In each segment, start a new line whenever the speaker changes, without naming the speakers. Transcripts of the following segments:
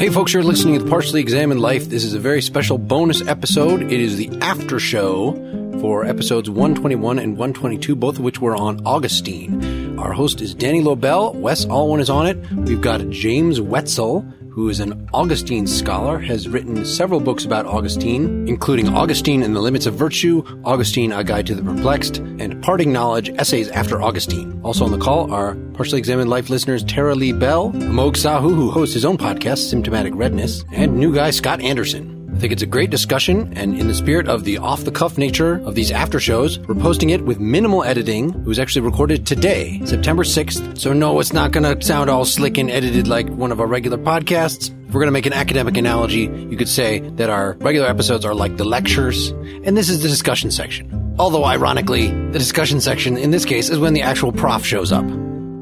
Hey, folks, you're listening to the Partially Examined Life. This is a very special bonus episode. It is the after show for episodes 121 and 122, both of which were on Augustine. Our host is Danny Lobell. Wes Alwan is on it. We've got James Wetzel, who is an Augustine scholar, has written several books about Augustine, including Augustine and the Limits of Virtue, Augustine, A Guide to the Perplexed, and Parting Knowledge, Essays After Augustine. Also on the call are Partially Examined Life listeners Terra Leigh Bell, Amogh Sahu, who hosts his own podcast, Symptomatic Redness, and new guy Scott Anderson. I think it's a great discussion, and in the spirit of the off the cuff nature of these after shows, we're posting it with minimal editing. It was actually recorded today, September 6th. So, no, it's not going to sound all slick and edited like one of our regular podcasts. If we're going to make an academic analogy, you could say that our regular episodes are like the lectures, and this is the discussion section. Although, ironically, the discussion section in this case is when the actual prof shows up.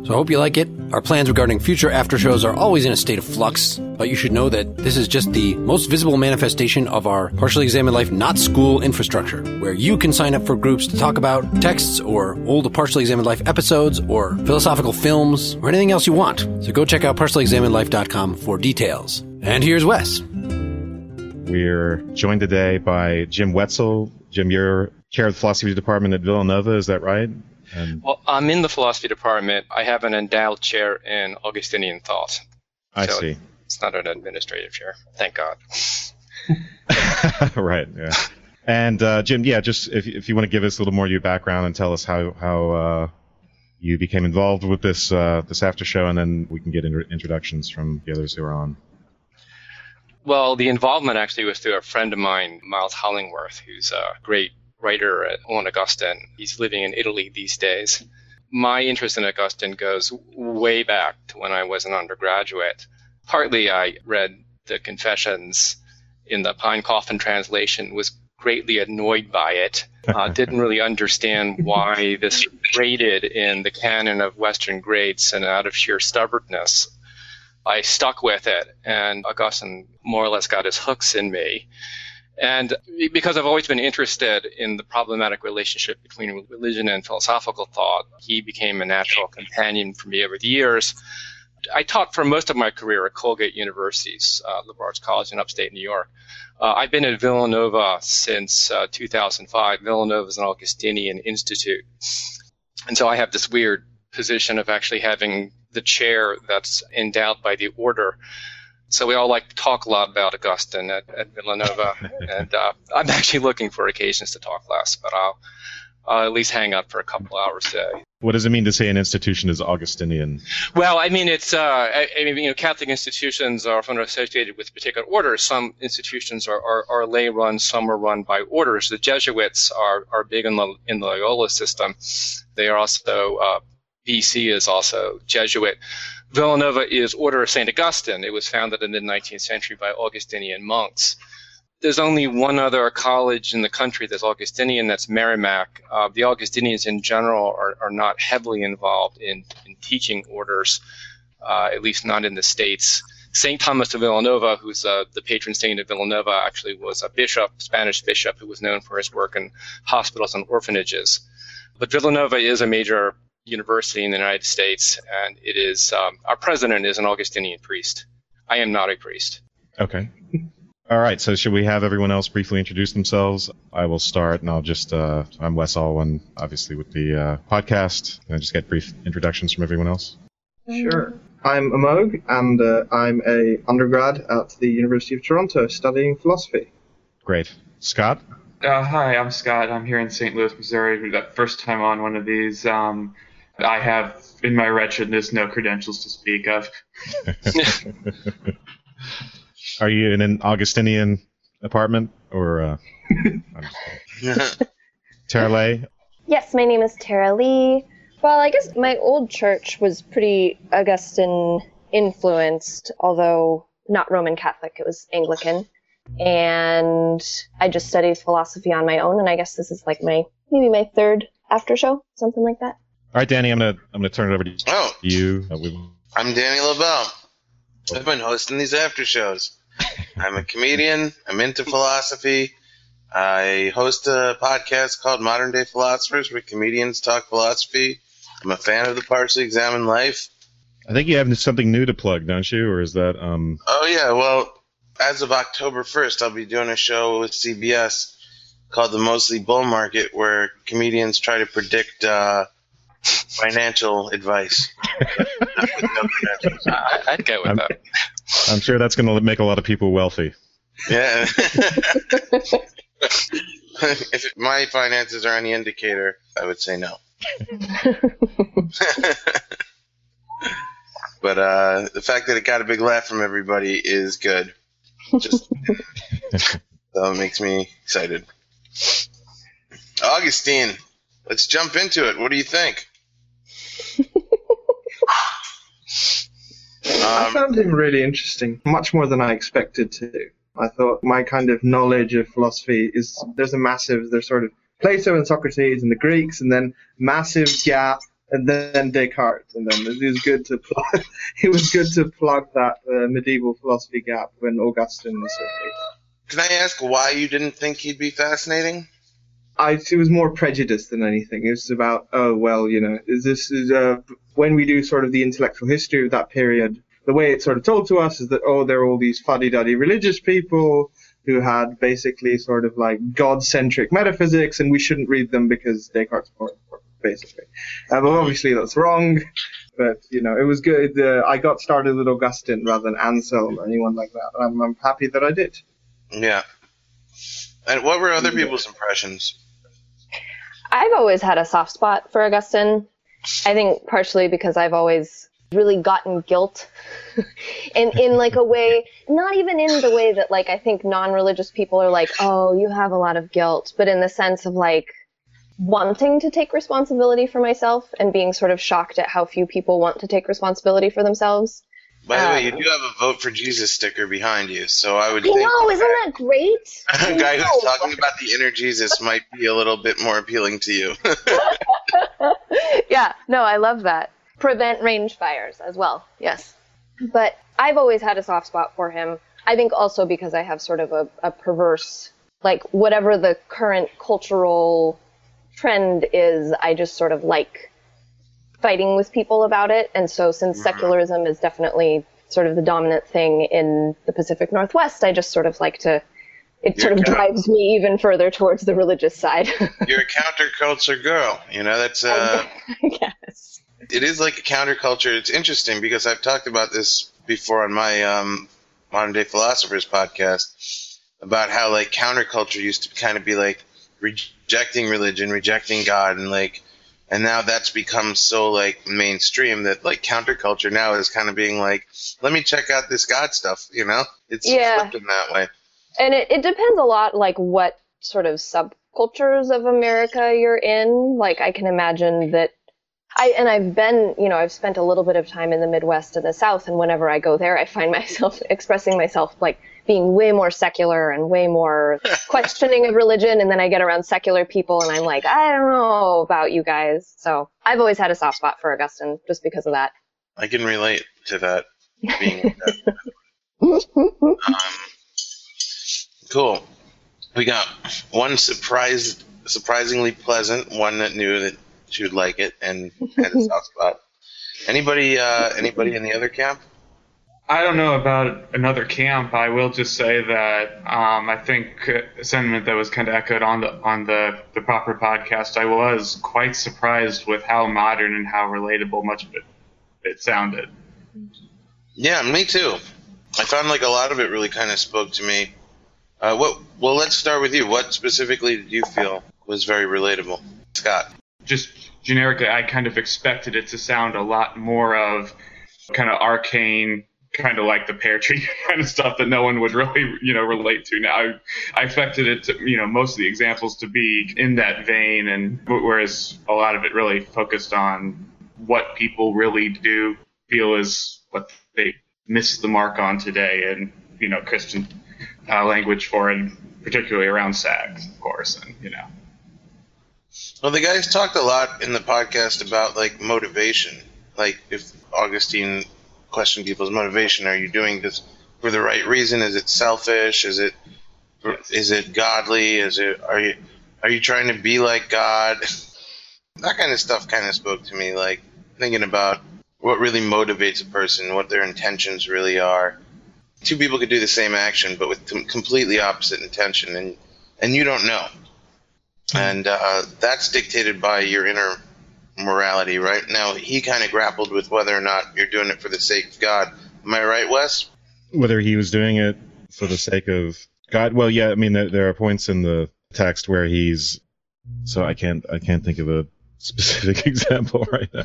So I hope you like it. Our plans regarding future after shows are always in a state of flux, but you should know that this is just the most visible manifestation of our partially examined life not school infrastructure, where you can sign up for groups to talk about texts or old partially examined life episodes or philosophical films or anything else you want. So go check out partiallyexaminedlife.com for details. And here's Wes.
We're joined today by Jim Wetzel. Jim, you're chair of the philosophy department at Villanova, is that right?
And well, I'm in the philosophy department. I have an endowed chair in Augustinian thought.
I so see.
It's not an administrative chair. Thank God.
right. Yeah. And uh, Jim, yeah, just if if you want to give us a little more of your background and tell us how how uh, you became involved with this uh, this after show, and then we can get introductions from the others who are on.
Well, the involvement actually was through a friend of mine, Miles Hollingworth, who's a great writer on Augustine. He's living in Italy these days. My interest in Augustine goes way back to when I was an undergraduate. Partly I read the Confessions in the Pine Coffin translation, was greatly annoyed by it. Uh, didn't really understand why this rated in the canon of Western greats, and out of sheer stubbornness, I stuck with it, and Augustine more or less got his hooks in me. And because I've always been interested in the problematic relationship between religion and philosophical thought, he became a natural companion for me over the years. I taught for most of my career at Colgate University's uh, liberal arts college in upstate New York. Uh, I've been at Villanova since uh, 2005. Villanova is an Augustinian institute. And so I have this weird position of actually having the chair that's endowed by the order so we all like to talk a lot about Augustine at, at Villanova, and uh, I'm actually looking for occasions to talk less, but I'll, I'll at least hang out for a couple hours today.
What does it mean to say an institution is Augustinian?
Well, I mean, it's uh, I, I, mean, you know, Catholic institutions are often associated with particular orders. Some institutions are, are, are lay run, some are run by orders. The Jesuits are, are big in the in the Loyola system. They are also uh, BC is also Jesuit. Villanova is Order of St. Augustine. It was founded in the mid 19th century by Augustinian monks. There's only one other college in the country that's Augustinian, that's Merrimack. Uh, the Augustinians in general are, are not heavily involved in, in teaching orders, uh, at least not in the States. St. Thomas of Villanova, who's uh, the patron saint of Villanova, actually was a bishop, Spanish bishop, who was known for his work in hospitals and orphanages. But Villanova is a major university in the United States, and it is um, our president is an Augustinian priest. I am not a priest.
Okay. All right. So should we have everyone else briefly introduce themselves? I will start, and I'll just uh, I'm Wes Alwan, obviously with the uh, podcast, and I just get brief introductions from everyone else.
Sure. I'm Amogh, and uh, I'm a undergrad at the University of Toronto studying philosophy.
Great. Scott.
Uh, hi, I'm Scott. I'm here in St. Louis, Missouri. The first time on one of these. Um, I have, in my wretchedness, no credentials to speak of.
Are you in an Augustinian apartment or? Uh, Terra Leigh?
Yes, my name is Terra Leigh. Well, I guess my old church was pretty Augustine influenced, although not Roman Catholic. It was Anglican. And I just studied philosophy on my own, and I guess this is like my maybe my third after show, something like that.
All right, Danny, I'm gonna I'm gonna turn it over to
oh.
you.
Uh, I'm Danny Lobell. I've been hosting these after shows. I'm a comedian. I'm into philosophy. I host a podcast called Modern Day Philosophers, where comedians talk philosophy. I'm a fan of the Partially Examined Life.
I think you have something new to plug, don't you? Or is that um?
Oh yeah, well, as of October first, I'll be doing a show with CBS called the Mostly Bull Market, where comedians try to predict uh, financial advice.
I, I'd go with that.
I'm sure that's going to make a lot of people wealthy.
Yeah. if my finances are any indicator, I would say no. but uh, the fact that it got a big laugh from everybody is good. Just so it makes me excited. Augustine, let's jump into it. What do you think?
I
Um,
found him really interesting, much more than I expected to. I thought my kind of knowledge of philosophy is there's a massive there's sort of Plato and Socrates and the Greeks, and then massive gap, and then Descartes, and then it was good to plug, it was good to plug that uh, medieval philosophy gap when Augustine was certainly.
can I ask why you didn't think he'd be fascinating?
I it was more prejudice than anything. It was about oh well, you know, is this is uh, when we do sort of the intellectual history of that period. The way it's sort of told to us is that oh, there are all these fuddy-duddy religious people who had basically sort of like God-centric metaphysics, and we shouldn't read them because Descartes more important, basically. Uh, but obviously that's wrong. But you know, it was good. Uh, I got started with Augustine rather than Anselm or anyone like that, and I'm, I'm happy that I did.
Yeah. And what were other people's impressions?
I've always had a soft spot for Augustine. I think partially because I've always really gotten guilt in in like a way not even in the way that like I think non-religious people are like, "Oh, you have a lot of guilt," but in the sense of like wanting to take responsibility for myself and being sort of shocked at how few people want to take responsibility for themselves.
By the way, you
Um,
do have a vote for Jesus sticker behind you, so I would
I
think
know, isn't that great?
a guy
I
who's talking about the inner Jesus might be a little bit more appealing to you.
yeah, no, I love that. Prevent range fires as well. Yes. But I've always had a soft spot for him. I think also because I have sort of a, a perverse, like, whatever the current cultural trend is, I just sort of like fighting with people about it. And so since secularism is definitely sort of the dominant thing in the Pacific Northwest, I just sort of like to, it
You're
sort of drives me even further towards the religious side.
You're a counterculture girl. You know, that's uh,
yes.
it is like a counterculture. It's interesting because I've talked about this before on my um, modern day philosophers podcast about how like counterculture used to kind of be like rejecting religion, rejecting God, and like, and now that's become so like mainstream that like counterculture now is kind of being like, let me check out this God stuff. You know, it's
Yeah.
flipped in that way.
And it, it depends a lot, like what sort of subcultures of America you're in. Like I can imagine that I and I've been, you know, I've spent a little bit of time in the Midwest and the South, and whenever I go there, I find myself expressing myself like being way more secular and way more questioning of religion. And then I get around secular people, and I'm like, I don't know about you guys. So I've always had a soft spot for Augustine just because of that.
I can relate to that. Being um, cool. We got one surprise, surprisingly pleasant, one that knew that she would like it and had a soft spot. Anybody? Uh, anybody in the other camp?
I don't know about another camp. I will just say that um, I think a sentiment that was kind of echoed on the on the the proper podcast. I was quite surprised with how modern and how relatable much of it it sounded.
Yeah, me too. I found like a lot of it really kind of spoke to me. Uh, what? Well, let's start with you. What specifically did you feel was very relatable, Scott?
Just generically, I kind of expected it to sound a lot more of kind of arcane, kind of like the pear tree kind of stuff that no one would really, you know, relate to. Now, I, I expected it to, you know, most of the examples to be in that vein, and whereas a lot of it really focused on what people really do feel is what they miss the mark on today, and you know, Christian uh, language for it, particularly around sex, of course, and you know.
Well, the guys talked a lot in the podcast about like motivation. Like if Augustine questioned people's motivation, are you doing this for the right reason? Is it selfish? Is it is it godly? Is it are you are you trying to be like God? That kind of stuff kind of spoke to me. Like thinking about what really motivates a person, what their intentions really are. Two people could do the same action, but with com- completely opposite intention, and and you don't know. And uh, that's dictated by your inner morality, right? Now he kind of grappled with whether or not you're doing it for the sake of God. Am I right, Wes?
Whether he was doing it for the sake of God, well, yeah. I mean, there, there are points in the text where he's. So I can't I can't think of a specific example right now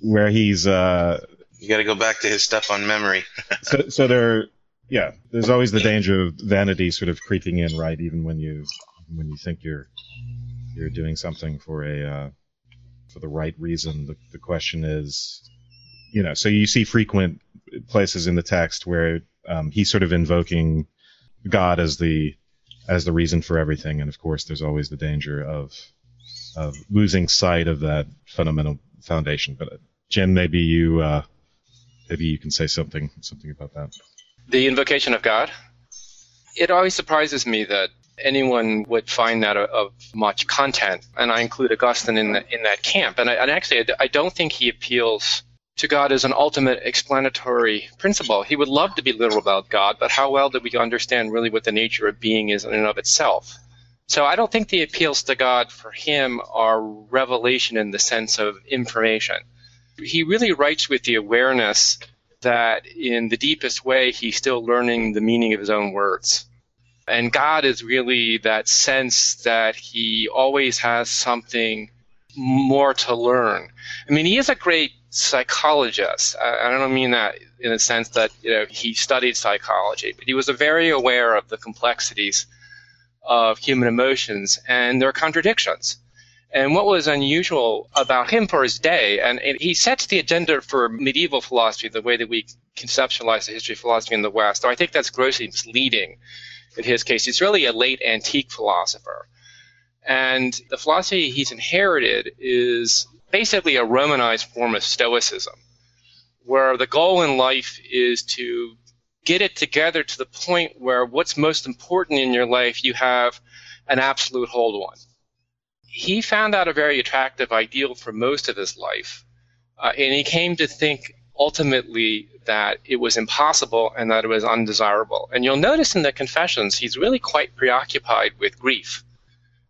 where he's uh
You got to go back to his stuff on memory.
so so there yeah there's always the danger of vanity sort of creeping in right even when you when you think you're you're doing something for a uh, for the right reason. The, the question is you know so you see frequent places in the text where um, he's sort of invoking god as the as the reason for everything. And of course there's always the danger of of losing sight of that fundamental foundation. But uh, Jen maybe you uh, maybe you can say something something about that.
The invocation of God. It always surprises me that anyone would find that of, much content, and I include Augustine in, the, in that camp. And, I, and actually, I don't think he appeals to God as an ultimate explanatory principle. He would love to be literal about God, but how well do we understand really what the nature of being is in and of itself? So I don't think the appeals to God for him are revelation in the sense of information. He really writes with the awareness that in the deepest way he's still learning the meaning of his own words. And God is really that sense that he always has something more to learn. I mean, he is a great psychologist. I, I don't mean that in a sense that you know he studied psychology, but he was very aware of the complexities of human emotions and their contradictions. And what was unusual about him for his day, and he sets the agenda for medieval philosophy, the way that we conceptualize the history of philosophy in the West, though I think that's grossly misleading in his case. He's really a late antique philosopher. And the philosophy he's inherited is basically a Romanized form of Stoicism, where the goal in life is to get it together to the point where what's most important in your life you have an absolute hold on. He found that a very attractive ideal for most of his life, uh, and he came to think ultimately that it was impossible and that it was undesirable. And you'll notice in the Confessions, he's really quite preoccupied with grief.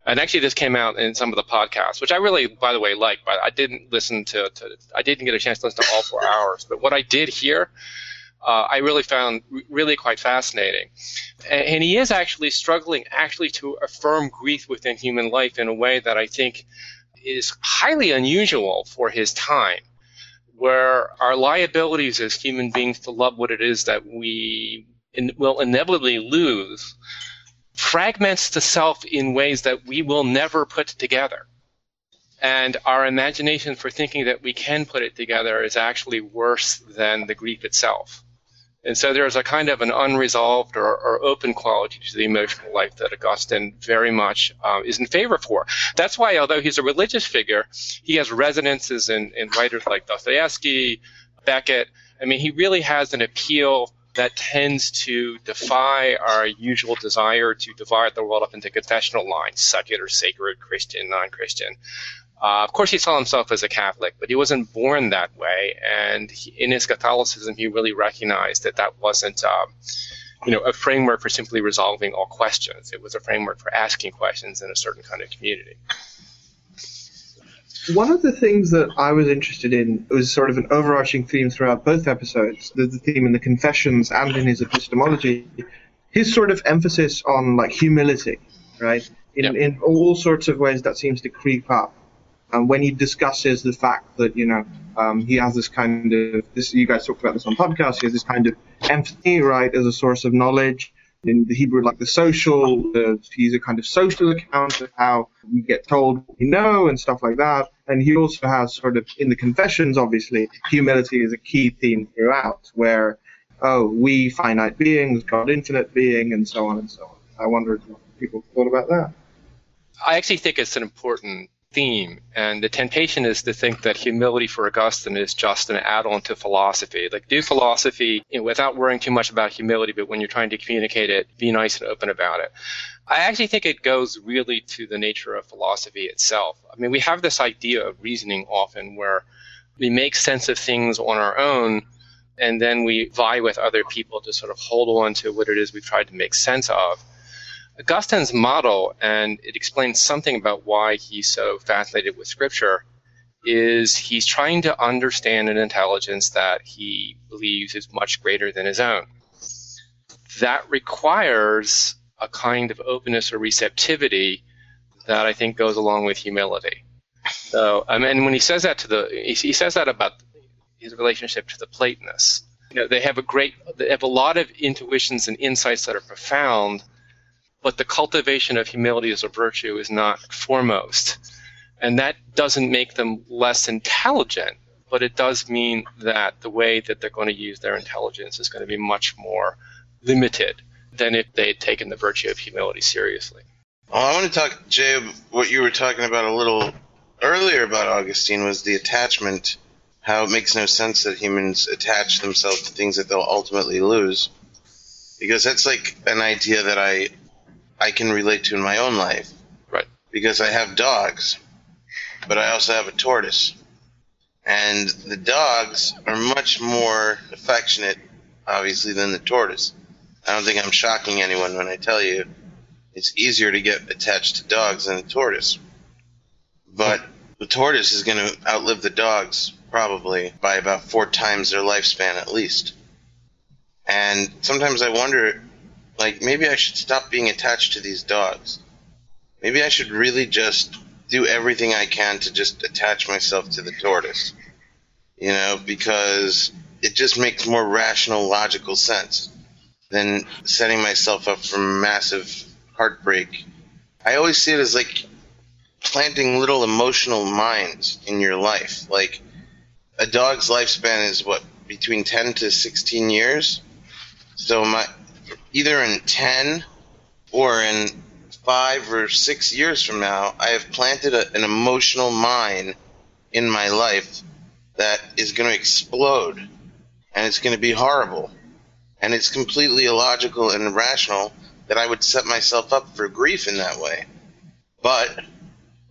And actually, this came out in some of the podcasts, which I really, by the way, like. But I didn't listen to, to I didn't get a chance to listen to all four hours. But what I did hear, uh, I really found really quite fascinating. And, and he is actually struggling actually to affirm grief within human life in a way that I think is highly unusual for his time, where our liabilities as human beings to love what it is that we in, will inevitably lose fragments the self in ways that we will never put together. And our imagination for thinking that we can put it together is actually worse than the grief itself. And so there's a kind of an unresolved or, or open quality to the emotional life that Augustine very much um, is in favor for. That's why, although he's a religious figure, he has resonances in, in writers like Dostoevsky, Beckett. I mean, he really has an appeal that tends to defy our usual desire to divide the world up into confessional lines secular, sacred, Christian, non Christian. Uh, of course, he saw himself as a Catholic, but he wasn't born that way. And he, in his Catholicism, he really recognized that that wasn't, um, you know, a framework for simply resolving all questions. It was a framework for asking questions in a certain kind of community.
One of the things that I was interested in was sort of an overarching theme throughout both episodes. The, the theme in the Confessions and in his epistemology, his sort of emphasis on like humility, right? In,
Yep.
in all sorts of ways that seems to creep up. And when he discusses the fact that you know um, he has this kind of this, you guys talked about this on podcast. He has this kind of empathy, right, as a source of knowledge. In the Hebrew, like the social, he's a kind of social account of how we get told what we know and stuff like that. And he also has sort of in the Confessions, obviously, humility is a key theme throughout, where oh, we finite beings, God infinite being, and so on and so on. I wonder if people thought about that.
I actually think it's an important theme, and the temptation is to think that humility for Augustine is just an add-on to philosophy. Like do philosophy you know, without worrying too much about humility, but when you're trying to communicate it, be nice and open about it. I actually think it goes really to the nature of philosophy itself. I mean, we have this idea of reasoning often where we make sense of things on our own, and then we vie with other people to sort of hold on to what it is we've tried to make sense of. Augustine's model, and it explains something about why he's so fascinated with Scripture, is he's trying to understand an intelligence that he believes is much greater than his own. That requires a kind of openness or receptivity that I think goes along with humility. So, I mean, when he says that to the, he, he says that about his relationship to the Platonists. You know, they have a great, they have a lot of intuitions and insights that are profound, but the cultivation of humility as a virtue is not foremost. And that doesn't make them less intelligent, but it does mean that the way that they're going to use their intelligence is going to be much more limited than if they had taken the virtue of humility seriously.
Well, I want to talk, Jay, what you were talking about a little earlier about Augustine was the attachment, how it makes no sense that humans attach themselves to things that they'll ultimately lose. Because that's like an idea that I I can relate to in my own life.
Right.
Because I have dogs, but I also have a tortoise. And the dogs are much more affectionate, obviously, than the tortoise. I don't think I'm shocking anyone when I tell you it's easier to get attached to dogs than a tortoise. But the tortoise is going to outlive the dogs probably by about four times their lifespan at least. And sometimes I wonder, like, maybe I should stop being attached to these dogs. Maybe I should really just do everything I can to just attach myself to the tortoise. You know, because it just makes more rational, logical sense than setting myself up for massive heartbreak. I always see it as like planting little emotional mines in your life. Like a dog's lifespan is what between 10 to 16 years. So my either in 10 or in 5 or 6 years from now, I have planted a, an emotional mine in my life that is going to explode and it's going to be horrible. And it's completely illogical and irrational that I would set myself up for grief in that way. But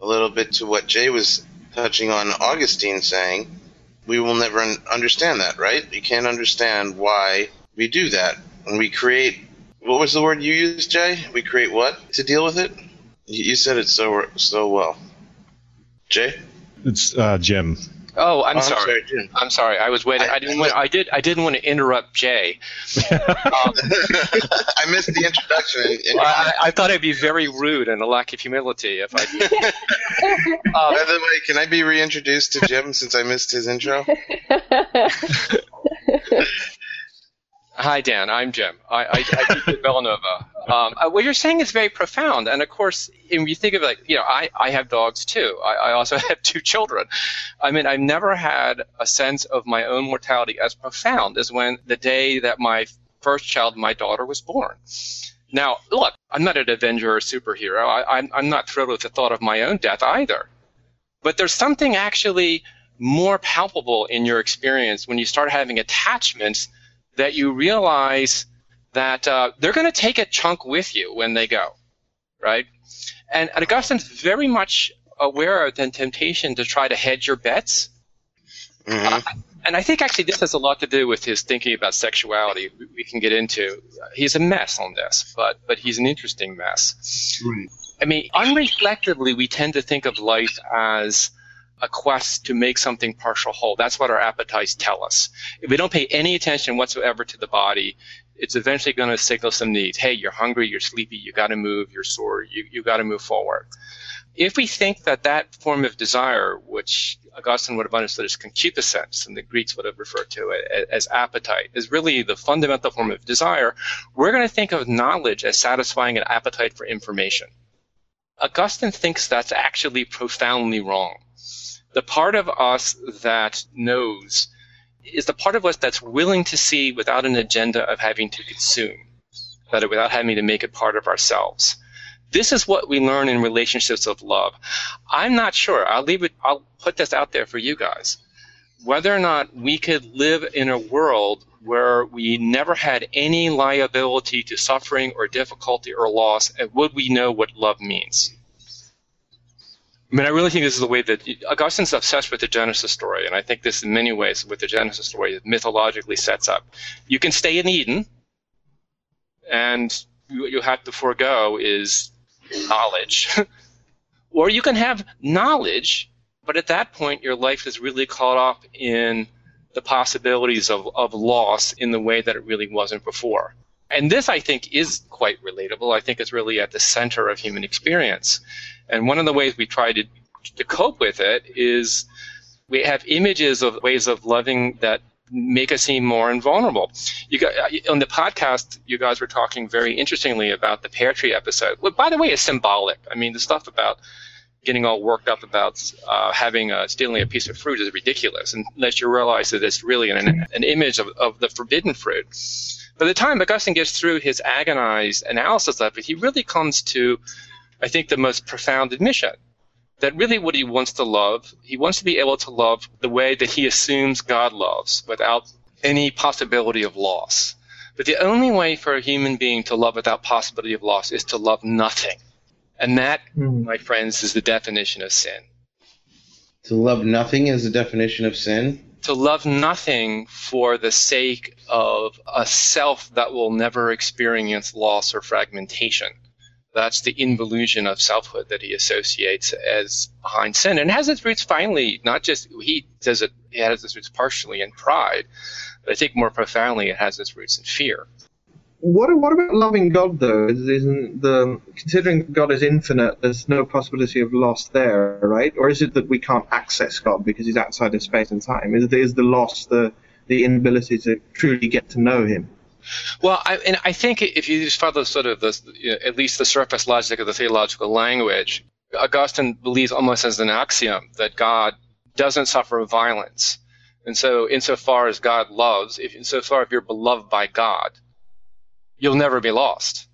a little bit to what Jay was touching on Augustine saying, we will never understand that, right? You can't understand why we do that. When we create, what was the word you used, Jay? We create what to deal with it? You said it so so well. Jay?
It's uh, Jim.
Oh, I'm,
Oh, I'm
sorry.
sorry, Jim.
I'm sorry. I was waiting.
I-
I, didn't. Want, I did. I didn't want to interrupt Jay. Um,
I missed the introduction. And, and
I, I thought it'd be very rude and a lack of humility if I.
by the way, can I be reintroduced to Jim since I missed his intro?
Hi, Dan. I'm Jim. I, I, I teach at Villanova. Um, uh, what you're saying is very profound, and of course, when you think of it, like you know, I, I have dogs too. I, I also have two children. I mean, I've never had a sense of my own mortality as profound as when the day that my first child, my daughter, was born. Now, look, I'm not an avenger or superhero. I, I'm, I'm not thrilled with the thought of my own death either. But there's something actually more palpable in your experience when you start having attachments that you realize that uh, they're going to take a chunk with you when they go, right? And, and Augustine's very much aware of the temptation to try to hedge your bets.
hmm
And I think actually this has a lot to do with his thinking about sexuality. We- We can get into. He's a mess on this, but but he's an interesting mess. I mean, unreflectively, we tend to think of life as a quest to make something partial whole. That's what our appetites tell us. If we don't pay any attention whatsoever to the body, it's eventually going to signal some needs. Hey, you're hungry, you're sleepy, you got to move, you're sore, you you got to move forward. If we think that that form of desire, which Augustine would have understood as concupiscence, and the Greeks would have referred to it as appetite, is really the fundamental form of desire, we're going to think of knowledge as satisfying an appetite for information. Augustine thinks that's actually profoundly wrong. The part of us that knows is the part of us that's willing to see without an agenda of having to consume, that without having to make it part of ourselves. This is what we learn in relationships of love. I'm not sure. I'll leave it. I'll put this out there for you guys. Whether or not we could live in a world where we never had any liability to suffering or difficulty or loss, and would we know what love means? I mean, I really think this is the way that Augustine's obsessed with the Genesis story, and I think this, in many ways, with the Genesis story, mythologically sets up. You can stay in Eden, and what you have to forego is knowledge. or you can have knowledge, but at that point, your life is really caught up in the possibilities of, of loss in the way that it really wasn't before. And this, I think, is quite relatable. I think it's really at the center of human experience. And one of the ways we try to, to cope with it is we have images of ways of loving that make us seem more invulnerable. You got on the podcast, you guys were talking very interestingly about the pear tree episode. Well, by the way, it's symbolic. I mean, the stuff about getting all worked up about uh, having a, stealing a piece of fruit is ridiculous, unless you realize that it's really an, an image of, of the forbidden fruit. By the time Augustine gets through his agonized analysis of it, he really comes to, I think, the most profound admission that really what he wants to love, he wants to be able to love the way that he assumes God loves without any possibility of loss. But the only way for a human being to love without possibility of loss is to love nothing. And that, mm. my friends, is the definition of sin.
To love nothing is the definition of sin?
To love nothing for the sake of a self that will never experience loss or fragmentation. That's the involution of selfhood that he associates as behind sin, and has its roots finally not just he says it, it has its roots partially in pride, but I think more profoundly it has its roots in fear.
What what about loving God though? Isn't the considering God is infinite, there's no possibility of loss there, right? Or is it that we can't access God because He's outside of space and time? Is, is the loss the the inability to truly get to know Him?
Well, I, and I think if you just follow sort of the, you know, at least the surface logic of the theological language, Augustine believes almost as an axiom that God doesn't suffer violence. And so, insofar as God loves, if insofar if you're beloved by God, you'll never be lost,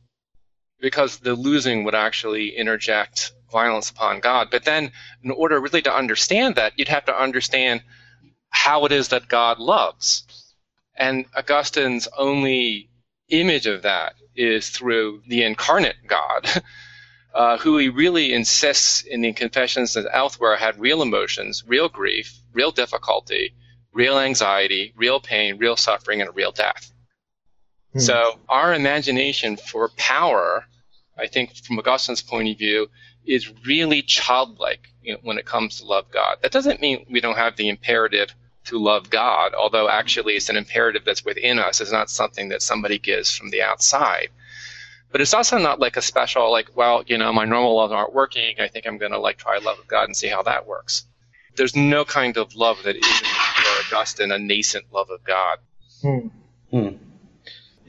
because the losing would actually interject violence upon God. But then, in order really to understand that, you'd have to understand how it is that God loves. And Augustine's only image of that is through the incarnate God, uh, who he really insists in the confessions that elsewhere had real emotions, real grief, real difficulty, real anxiety, real pain, real suffering, and real death. Hmm. So our imagination for power, I think from Augustine's point of view, is really childlike you know, when it comes to love God. That doesn't mean we don't have the imperative to love God, although actually it's an imperative that's within us. It's not something that somebody gives from the outside. But it's also not like a special, like, well, you know, my normal laws aren't working. I think I'm going to like try love of God and see how that works. There's no kind of love that isn't for Augustine a nascent love of God.
Hmm. Hmm.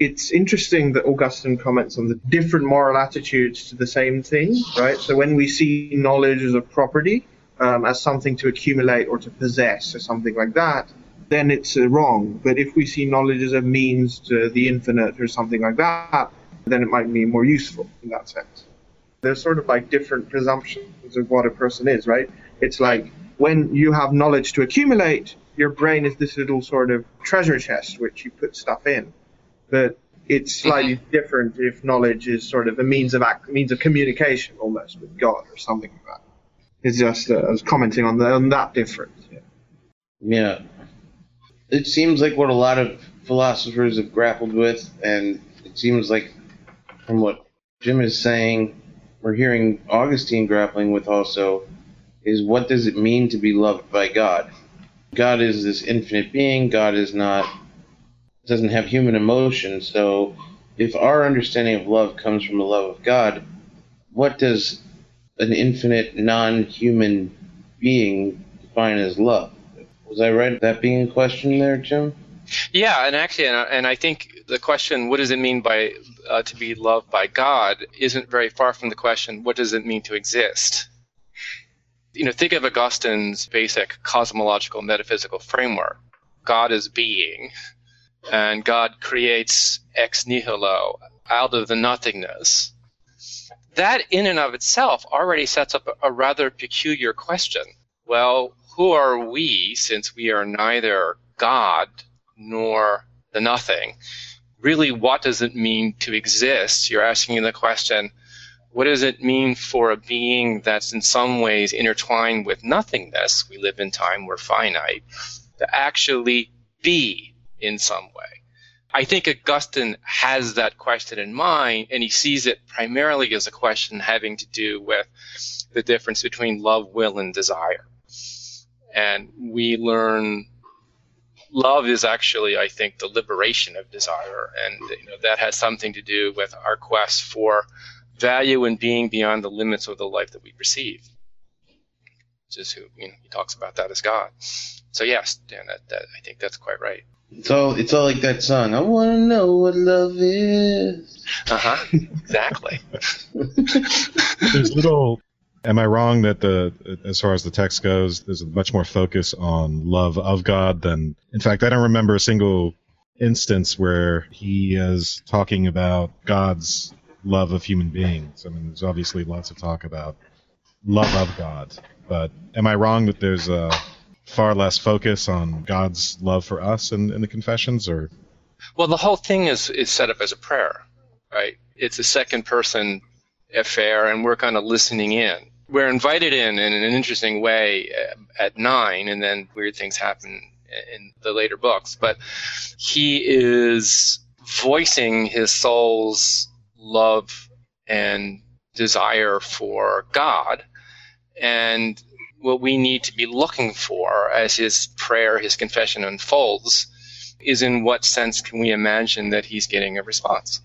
It's interesting that Augustine comments on the different moral attitudes to the same thing, right? So when we see knowledge as a property, um, as something to accumulate or to possess or something like that, then it's uh, wrong. But if we see knowledge as a means to the infinite or something like that, then it might be more useful in that sense. There's sort of like different presumptions of what a person is, right? It's like when you have knowledge to accumulate, your brain is this little sort of treasure chest which you put stuff in. But it's slightly mm-hmm. different if knowledge is sort of a means of act, means of communication almost with God or something like that. It's just uh, I was commenting on, the, on that difference. Yeah.
yeah. It seems like what a lot of philosophers have grappled with, and it seems like from what Jim is saying, we're hearing Augustine grappling with also, is what does it mean to be loved by God? God is this infinite being. God is not doesn't have human emotion. So, if our understanding of love comes from the love of God, what does an infinite non-human being defined as love. Was I right? That being a question there, Jim?
Yeah, and actually, and I think the question, "What does it mean by uh, to be loved by God?" isn't very far from the question, "What does it mean to exist?" You know, think of Augustine's basic cosmological metaphysical framework. God is being, and God creates ex nihilo out of the nothingness that in and of itself already sets up a, rather peculiar question. Well, who are we since we are neither God nor the nothing? Really, what does it mean to exist? You're asking the question, What does it mean for a being that's in some ways intertwined with nothingness? We live in time, we're finite, to actually be in some way. I think Augustine has that question in mind, and he sees it primarily as a question having to do with the difference between love, will, and desire. And we learn love is actually, I think, the liberation of desire, and you know, that has something to do with our quest for value and being beyond the limits of the life that we perceive. Which is who you know, he talks about that as God. So yes, Dan, that, that I think that's quite right.
It's all it's all like that song. I wanna know what love is.
Uh huh. exactly.
There's little. Am I wrong that the as far as the text goes, there's much more focus on love of God than. In fact, I don't remember a single instance where he is talking about God's love of human beings. I mean, there's obviously lots of talk about love of God, but am I wrong that there's a far less focus on God's love for us in, in the Confessions, or
Well, the whole thing is is set up as a prayer, right? It's a second person affair, and we're kind of listening in. We're invited in in an interesting way uh, at nine, and then weird things happen in the later books. But he is voicing his soul's love and desire for God, and what we need to be looking for as his prayer, his confession unfolds, is in what sense can we imagine that he's getting a response?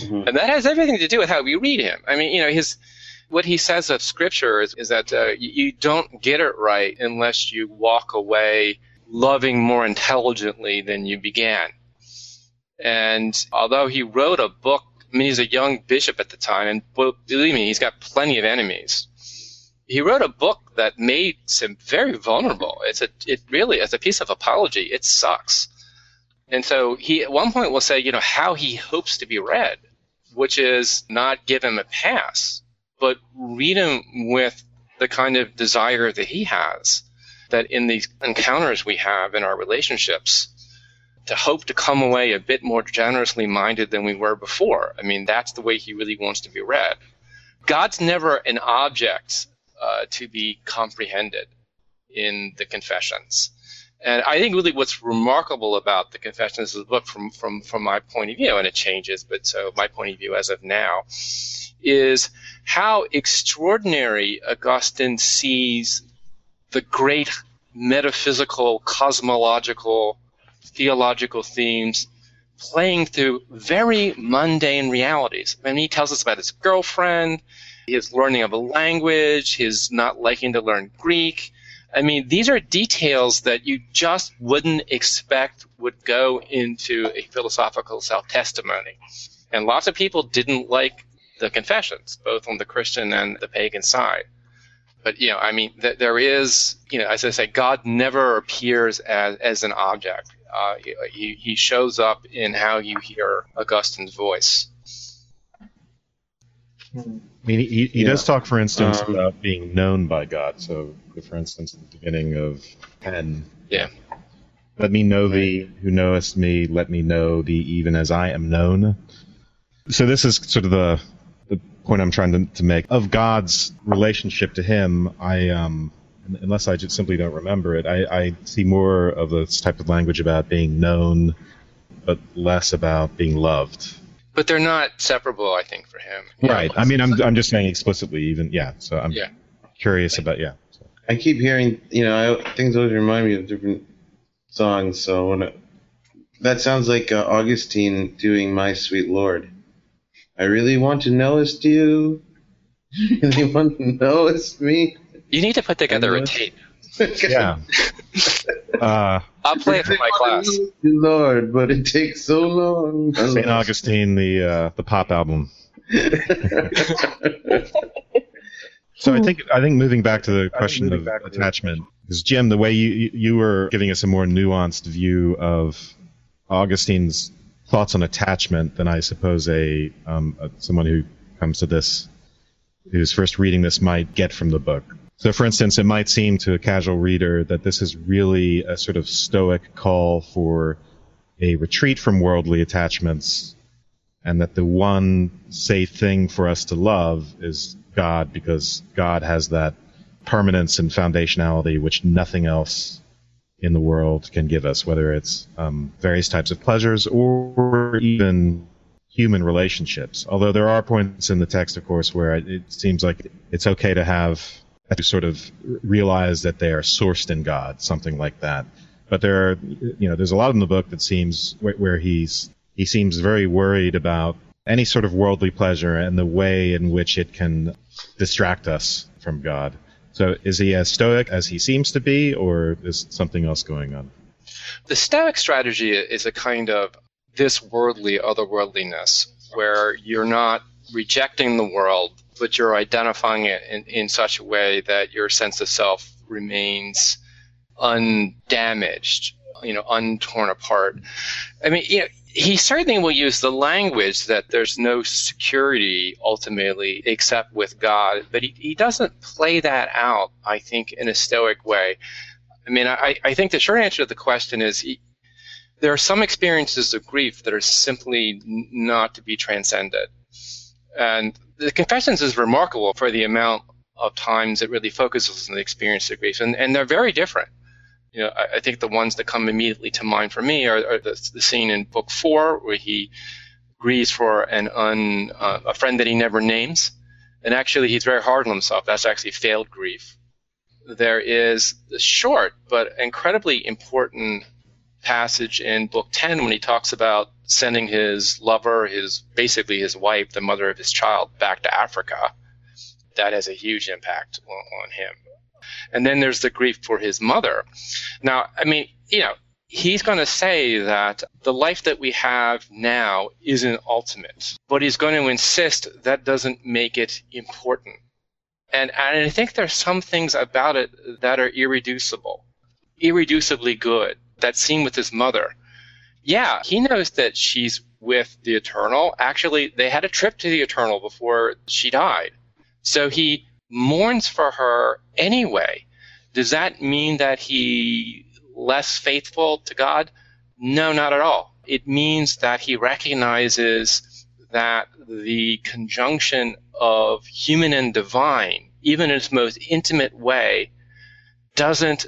Mhm.
And that has everything to do with how we read him. I mean, you know, his what he says of Scripture is, is that uh, you, don't get it right unless you walk away loving more intelligently than you began. And although he wrote a book, I mean, he's a young bishop at the time, and believe me, he's got plenty of enemies. He wrote a book that makes him very vulnerable. It's a, it really, as a piece of apology, it sucks. And so he, at one point, will say, you know, how he hopes to be read, which is not give him a pass, but read him with the kind of desire that he has, that in these encounters we have in our relationships, to hope to come away a bit more generously minded than we were before. I mean, that's the way he really wants to be read. God's never an object uh, to be comprehended in the confessions. And I think really what's remarkable about the Confessions of the book from, from, from my point of view, and it changes, but so my point of view as of now, is how extraordinary Augustine sees the great metaphysical, cosmological, theological themes playing through very mundane realities. I mean, he tells us about his girlfriend, his learning of a language, his not liking to learn Greek. I mean, these are details that you just wouldn't expect would go into a philosophical self testimony. And lots of people didn't like the confessions, both on the Christian and the pagan side. But, you know, I mean, th- there is, you know, as I say, God never appears as, as an object. Uh, he, he shows up in how you hear Augustine's voice.
I mean, he, he
Yeah.
does talk, for instance,
Um,
about being known by God. So, for instance, at the beginning of 10,
Yeah.
let me know thee who knowest me, let me know thee even as I am known. So, this is sort of the, the point I'm trying to, to make. Of God's relationship to him, I, um, unless I just simply don't remember it, I, I see more of this type of language about being known, but less about being loved.
But they're not separable, I think, for him.
Right. I mean, I'm, I'm just saying explicitly, even, yeah. So, I'm
Yeah.
curious about, yeah. So.
I keep hearing, you know, I, things always remind me of different songs. So when it, that sounds like uh, Augustine doing "My Sweet Lord." I really want to know knowest you. really want to knowest me.
You need to put together a tape.
Yeah. uh,
I'll play it for my class.
Lord, but it takes so long.
St. Augustine, the uh, the pop album. So I think I think moving back to the question of
back to the-
attachment, because Jim, the way you you- you were giving us a more nuanced view of Augustine's thoughts on attachment than I suppose a, um, a someone who comes to this who's first reading this might get from the book. So, for instance, it might seem to a casual reader that this is really a sort of stoic call for a retreat from worldly attachments and that the one safe thing for us to love is God because God has that permanence and foundationality which nothing else in the world can give us, whether it's um, various types of pleasures or even human relationships. Although there are points in the text, of course, where it seems like it's okay to have to sort of realize that they are sourced in God, something like that. But there are, you know, there's a lot in the book that seems where, where he's he seems very worried about any sort of worldly pleasure and the way in which it can distract us from God. So is he as stoic as he seems to be, or is something else going on?
The stoic strategy is a kind of this worldly otherworldliness where you're not rejecting the world, but you're identifying it in, in such a way that your sense of self remains undamaged, you know, untorn apart. I mean, you know, he certainly will use the language that there's no security ultimately except with God, but he, he doesn't play that out, I think, in a stoic way. I mean, I, I think the short answer to the question is he, there are some experiences of grief that are simply not to be transcended. And the Confessions is remarkable for the amount of times it really focuses on the experience of grief, and, and they're very different you know, I, I, think the ones that come immediately to mind for me are, are the, the, scene in book four where he grieves for an un, uh, a friend that he never names, and actually he's very hard on himself. That's actually failed grief. There is the short but incredibly important passage in book 10 when he talks about sending his lover, his basically his wife, the mother of his child, back to Africa. That has a huge impact on, on him. And then there's the grief for his mother. Now, I mean, you know, he's going to say that the life that we have now isn't ultimate, but he's going to insist that doesn't make it important. And, and I think there's some things about it that are irreducible, irreducibly good. That scene with his mother. Yeah, he knows that she's with the Eternal. Actually, they had a trip to the Eternal before she died. So he mourns for her anyway. Does that mean that he less faithful to God? No, not at all. It means that he recognizes that the conjunction of human and divine, even in its most intimate way, doesn't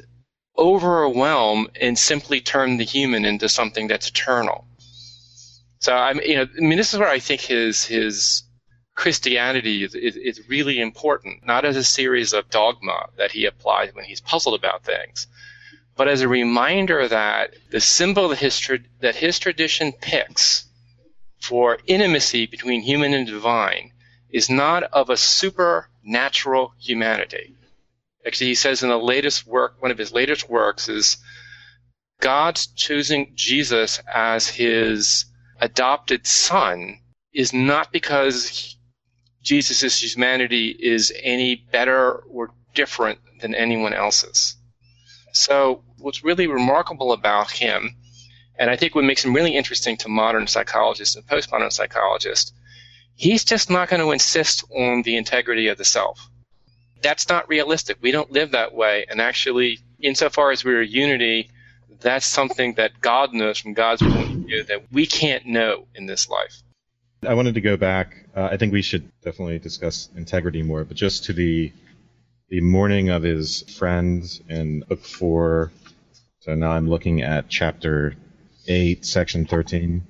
overwhelm and simply turn the human into something that's eternal. So I'm, you know, I mean, this is where I think his his Christianity is, is, is, really important, not as a series of dogma that he applies when he's puzzled about things, but as a reminder that the symbol that his, that his tradition picks for intimacy between human and divine is not of a supernatural humanity. Actually, he says in the latest work, one of his latest works is God's choosing Jesus as his adopted son is not because Jesus' humanity is any better or different than anyone else's. So, what's really remarkable about him, and I think what makes him really interesting to modern psychologists and postmodern psychologists, he's just not going to insist on the integrity of the self. That's not realistic. We don't live that way. And actually, insofar as we're unity, that's something that God knows from God's point of view that we can't know in this life.
I wanted to go back. Uh, I think we should definitely discuss integrity more, but just to the the mourning of his friend in book four. So now I'm looking at chapter eight, section thirteen.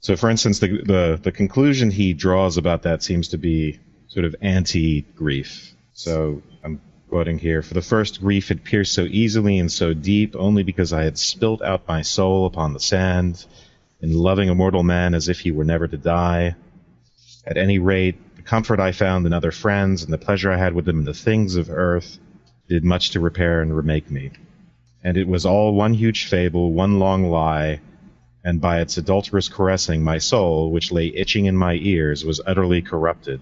So, for instance, the the, the conclusion he draws about that seems to be sort of anti-grief. So I'm quoting here: "For the first grief had pierced so easily and so deep, only because I had spilt out my soul upon the sand." in loving a mortal man as if he were never to die. At any rate, the comfort I found in other friends and the pleasure I had with them in the things of earth did much to repair and remake me. And it was all one huge fable, one long lie, and by its adulterous caressing, my soul, which lay itching in my ears, was utterly corrupted.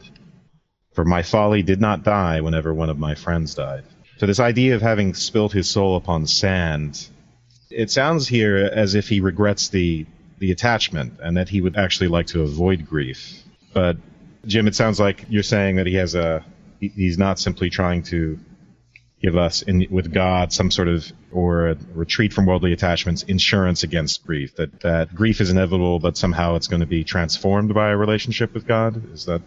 For my folly did not die whenever one of my friends died. So this idea of having spilt his soul upon sand, it sounds here as if he regrets the the attachment and that he would actually like to avoid grief. But Jim, it sounds like you're saying that he has a he's not simply trying to give us in with God some sort of or a retreat from worldly attachments, insurance against grief. That that grief is inevitable, but somehow it's going to be transformed by a relationship with God. Is that?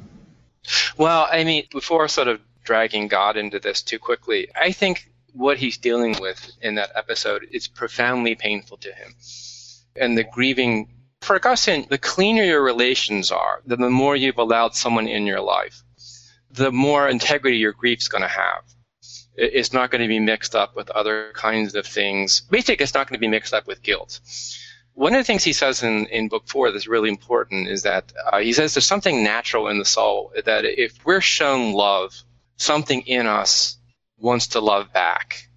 Well, I mean, before sort of dragging God into this too quickly, I think what he's dealing with in that episode is profoundly painful to him, and the grieving. For Augustine, the cleaner your relations are, the more you've allowed someone in your life, the more integrity your grief's going to have it's not going to be mixed up with other kinds of things. Basically, it's not going to be mixed up with guilt. One of the things he says in, in book four that's really important is that uh, he says there's something natural in the soul that if we're shown love, something in us wants to love back.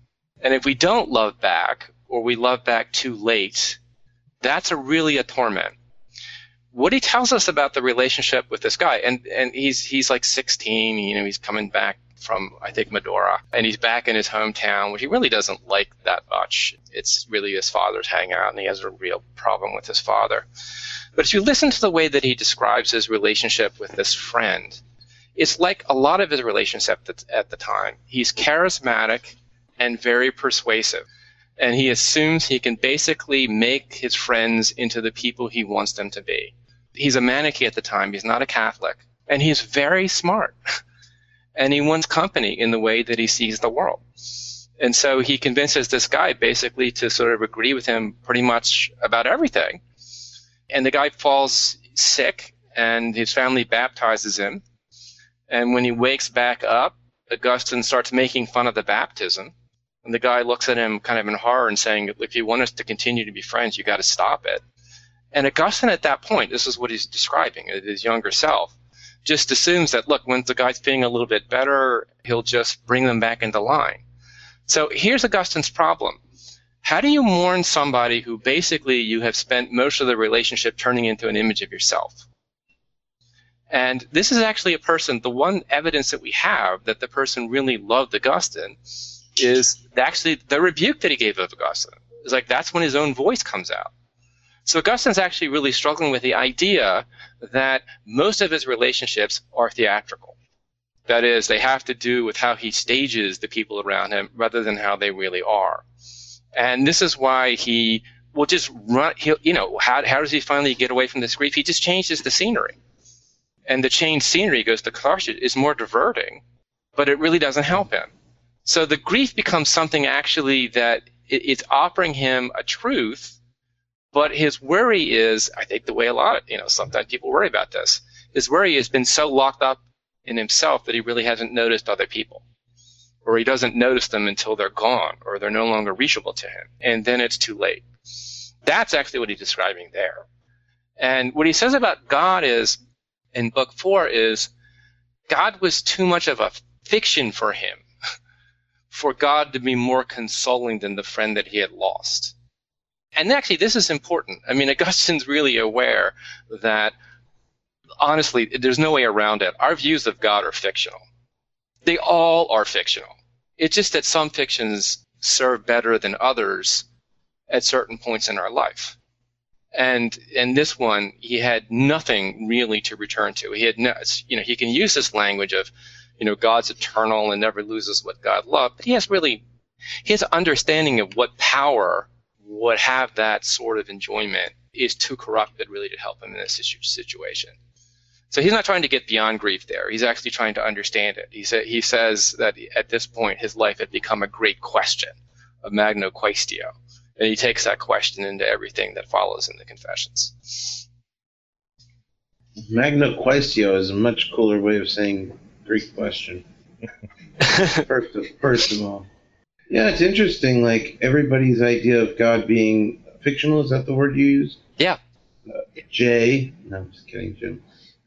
And if we don't love back, or we love back too late, that's a really a torment. What he tells us about the relationship with this guy, and, and he's he's like 16, you know, he's coming back from I think Madaura, and he's back in his hometown, which he really doesn't like that much. It's really his father's hangout, and he has a real problem with his father. But if you listen to the way that he describes his relationship with this friend, it's like a lot of his relationship at the time. He's charismatic and very persuasive, and he assumes he can basically make his friends into the people he wants them to be. He's a Manichee at the time. He's not a Catholic, and he's very smart. wants company in the way that he sees the world. And so he convinces this guy basically to sort of agree with him pretty much about everything. And the guy falls sick, and his family baptizes him. And when he wakes back up, Augustine starts making fun of the baptism. And the guy looks at him kind of in horror and saying, if you want us to continue to be friends, you got to stop it. And Augustine at that point, this is what he's describing, his younger self, just assumes that, look, when the guy's feeling a little bit better, he'll just bring them back into line. So here's Augustine's problem. How do you mourn somebody who basically you have spent most of the relationship turning into an image of yourself? And this is actually a person, the one evidence that we have that the person really loved Augustine is actually the rebuke that he gave of Augustine. It's like that's when his own voice comes out. So Augustine's actually really struggling with the idea that most of his relationships are theatrical. That is, they have to do with how he stages the people around him rather than how they really are. And this is why he will just run, he'll, you know, how, how does he finally get away from this grief? He just changes the scenery. And the changed scenery goes to catharsis is more diverting, but it really doesn't help him. So the grief becomes something actually that it, it's offering him a truth but his worry is, I think the way a lot of, you know, sometimes people worry about this, his worry has been so locked up in himself that he really hasn't noticed other people. Or he doesn't notice them until they're gone or they're no longer reachable to him. And then it's too late. That's actually what he's describing there. And what he says about God is, in book four, is God was too much of a fiction for him, for God to be more consoling than the friend that he had lost. And actually, this is important. I mean, Augustine's really aware that, honestly, there's no way around it. Our views of God are fictional. They all are fictional. It's just that some fictions serve better than others at certain points in our life. And in this one, he had nothing really to return to. He had no, you know, he can use this language of, you know, God's eternal and never loses what God loved, but he has really, an understanding of what power would have that sort of enjoyment is too corrupted really to help him in this situation. So he's not trying to get beyond grief there. He's actually trying to understand it. He, sa- he says that at this point his life had become a great question, a magna quaestio. And he takes that question into everything that follows in the Confessions.
Magna quaestio is a much cooler way of saying Greek question. first, of, first of all. Yeah, it's interesting. Like everybody's idea of God being fictional is that the word you use?
Yeah.
Uh, Jay. No, I'm just kidding, Jim.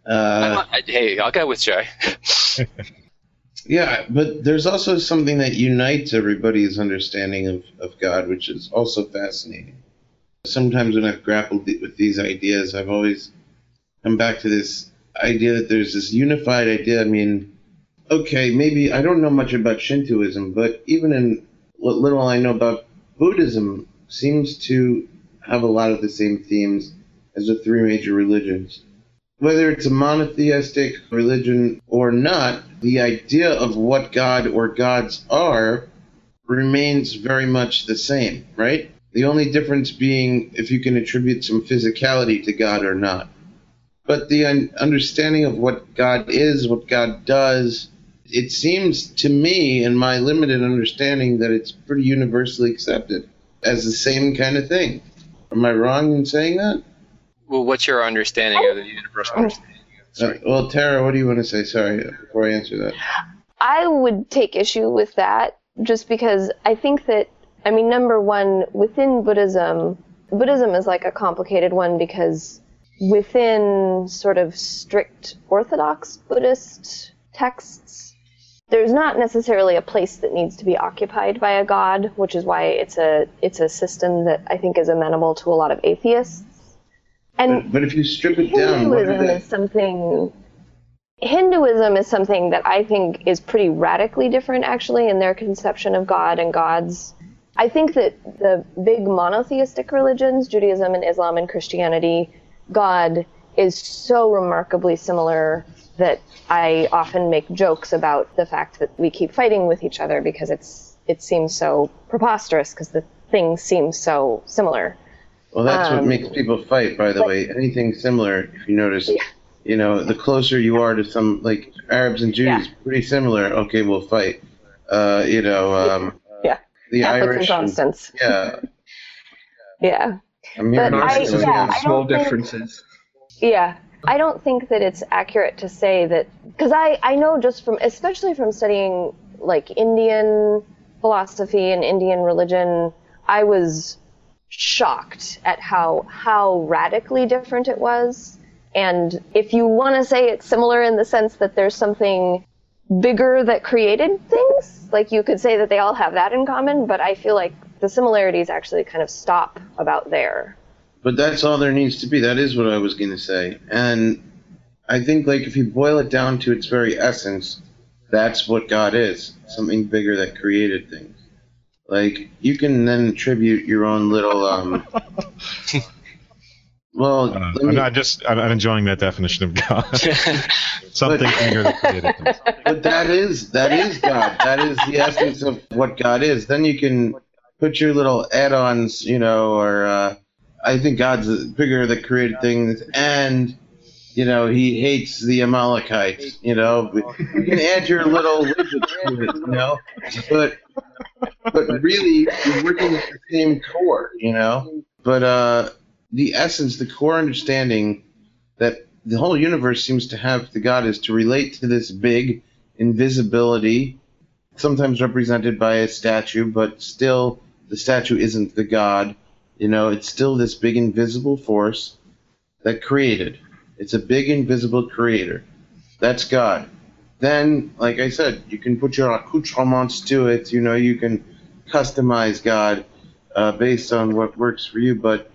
Uh,
hey, I'll go with Jay.
yeah, but there's also something that unites everybody's understanding of, of God, which is also fascinating. Sometimes when I've grappled with these ideas, I've always come back to this idea that there's this unified idea. I mean, okay, maybe I don't know much about Shintoism, but even in what little I know about Buddhism seems to have a lot of the same themes as the three major religions. Whether it's a monotheistic religion or not, the idea of what God or gods are
remains very much the same, right? The only difference being if you can attribute some physicality to God or not. But the un- understanding of what God is, what God does, it seems to me, in my limited understanding, that it's pretty universally accepted as the same kind of thing. Am I wrong in saying that?
Well, what's your understanding of the universal understanding?
Uh, well, Terra, what do you want to say? Sorry, before I answer that.
I would take issue with that just because I think that, I mean, number one, within Buddhism, Buddhism is like a complicated one because within sort of strict Orthodox Buddhist texts, there's not necessarily a place that needs to be occupied by a god, which is why it's a it's a system that I think is amenable to a lot of atheists. And
But, but if you strip it down,
Hinduism
is
is something. Hinduism is something that I think is pretty radically different, actually, in their conception of God and gods. I think that the big monotheistic religions, Judaism and Islam and Christianity, God is so remarkably similar that I often make jokes about the fact that we keep fighting with each other because it's it seems so preposterous because the things seem so similar.
Well, that's what
Um,
makes people fight, by the
but-
way. Anything similar, if you notice, you know, the closer you are to some, like Arabs and Jews,
Yeah.
pretty similar. Okay, we'll fight. Uh, you know, um,
Yeah.
the
Catholics
Irish. And,
Protestants.
yeah.
Yeah.
I mean,
But I-
Narcissism
yeah,
and
I
small
don't think-
differences.
Yeah. I don't think that it's accurate to say that because I, I know just from especially from studying like Indian philosophy and Indian religion, I was shocked at how how radically different it was. And if you want to say it's similar in the sense that there's something bigger that created things, like you could say that they all have that in common, but I feel like the similarities actually kind of stop about there.
But that's all there needs to be. That is what I was going to say. And I think, like, if you boil it down to its very essence, that's what God is something bigger that created things. Like, you can then attribute your own little, um. well,
Uh,
let
I'm not just. I'm, I'm enjoying that definition of God. Something bigger that created things.
but that is that is God. That is the essence of what God is. Then you can put your little add-ons, you know, or uh, I think God's the bigger that created things, and you know He hates the Amalekites. You know, you can add your little to it, you know, but but really you're working at the same core, you know. But uh, the essence, the core understanding that the whole universe seems to have to God is to relate to this big invisibility, sometimes represented by a statue, but still the statue isn't the God. You know, it's still this big invisible force that created. It's a big invisible creator. That's God. Then, like I said, you can put your accoutrements to it. You know, you can customize God uh, based on what works for you. But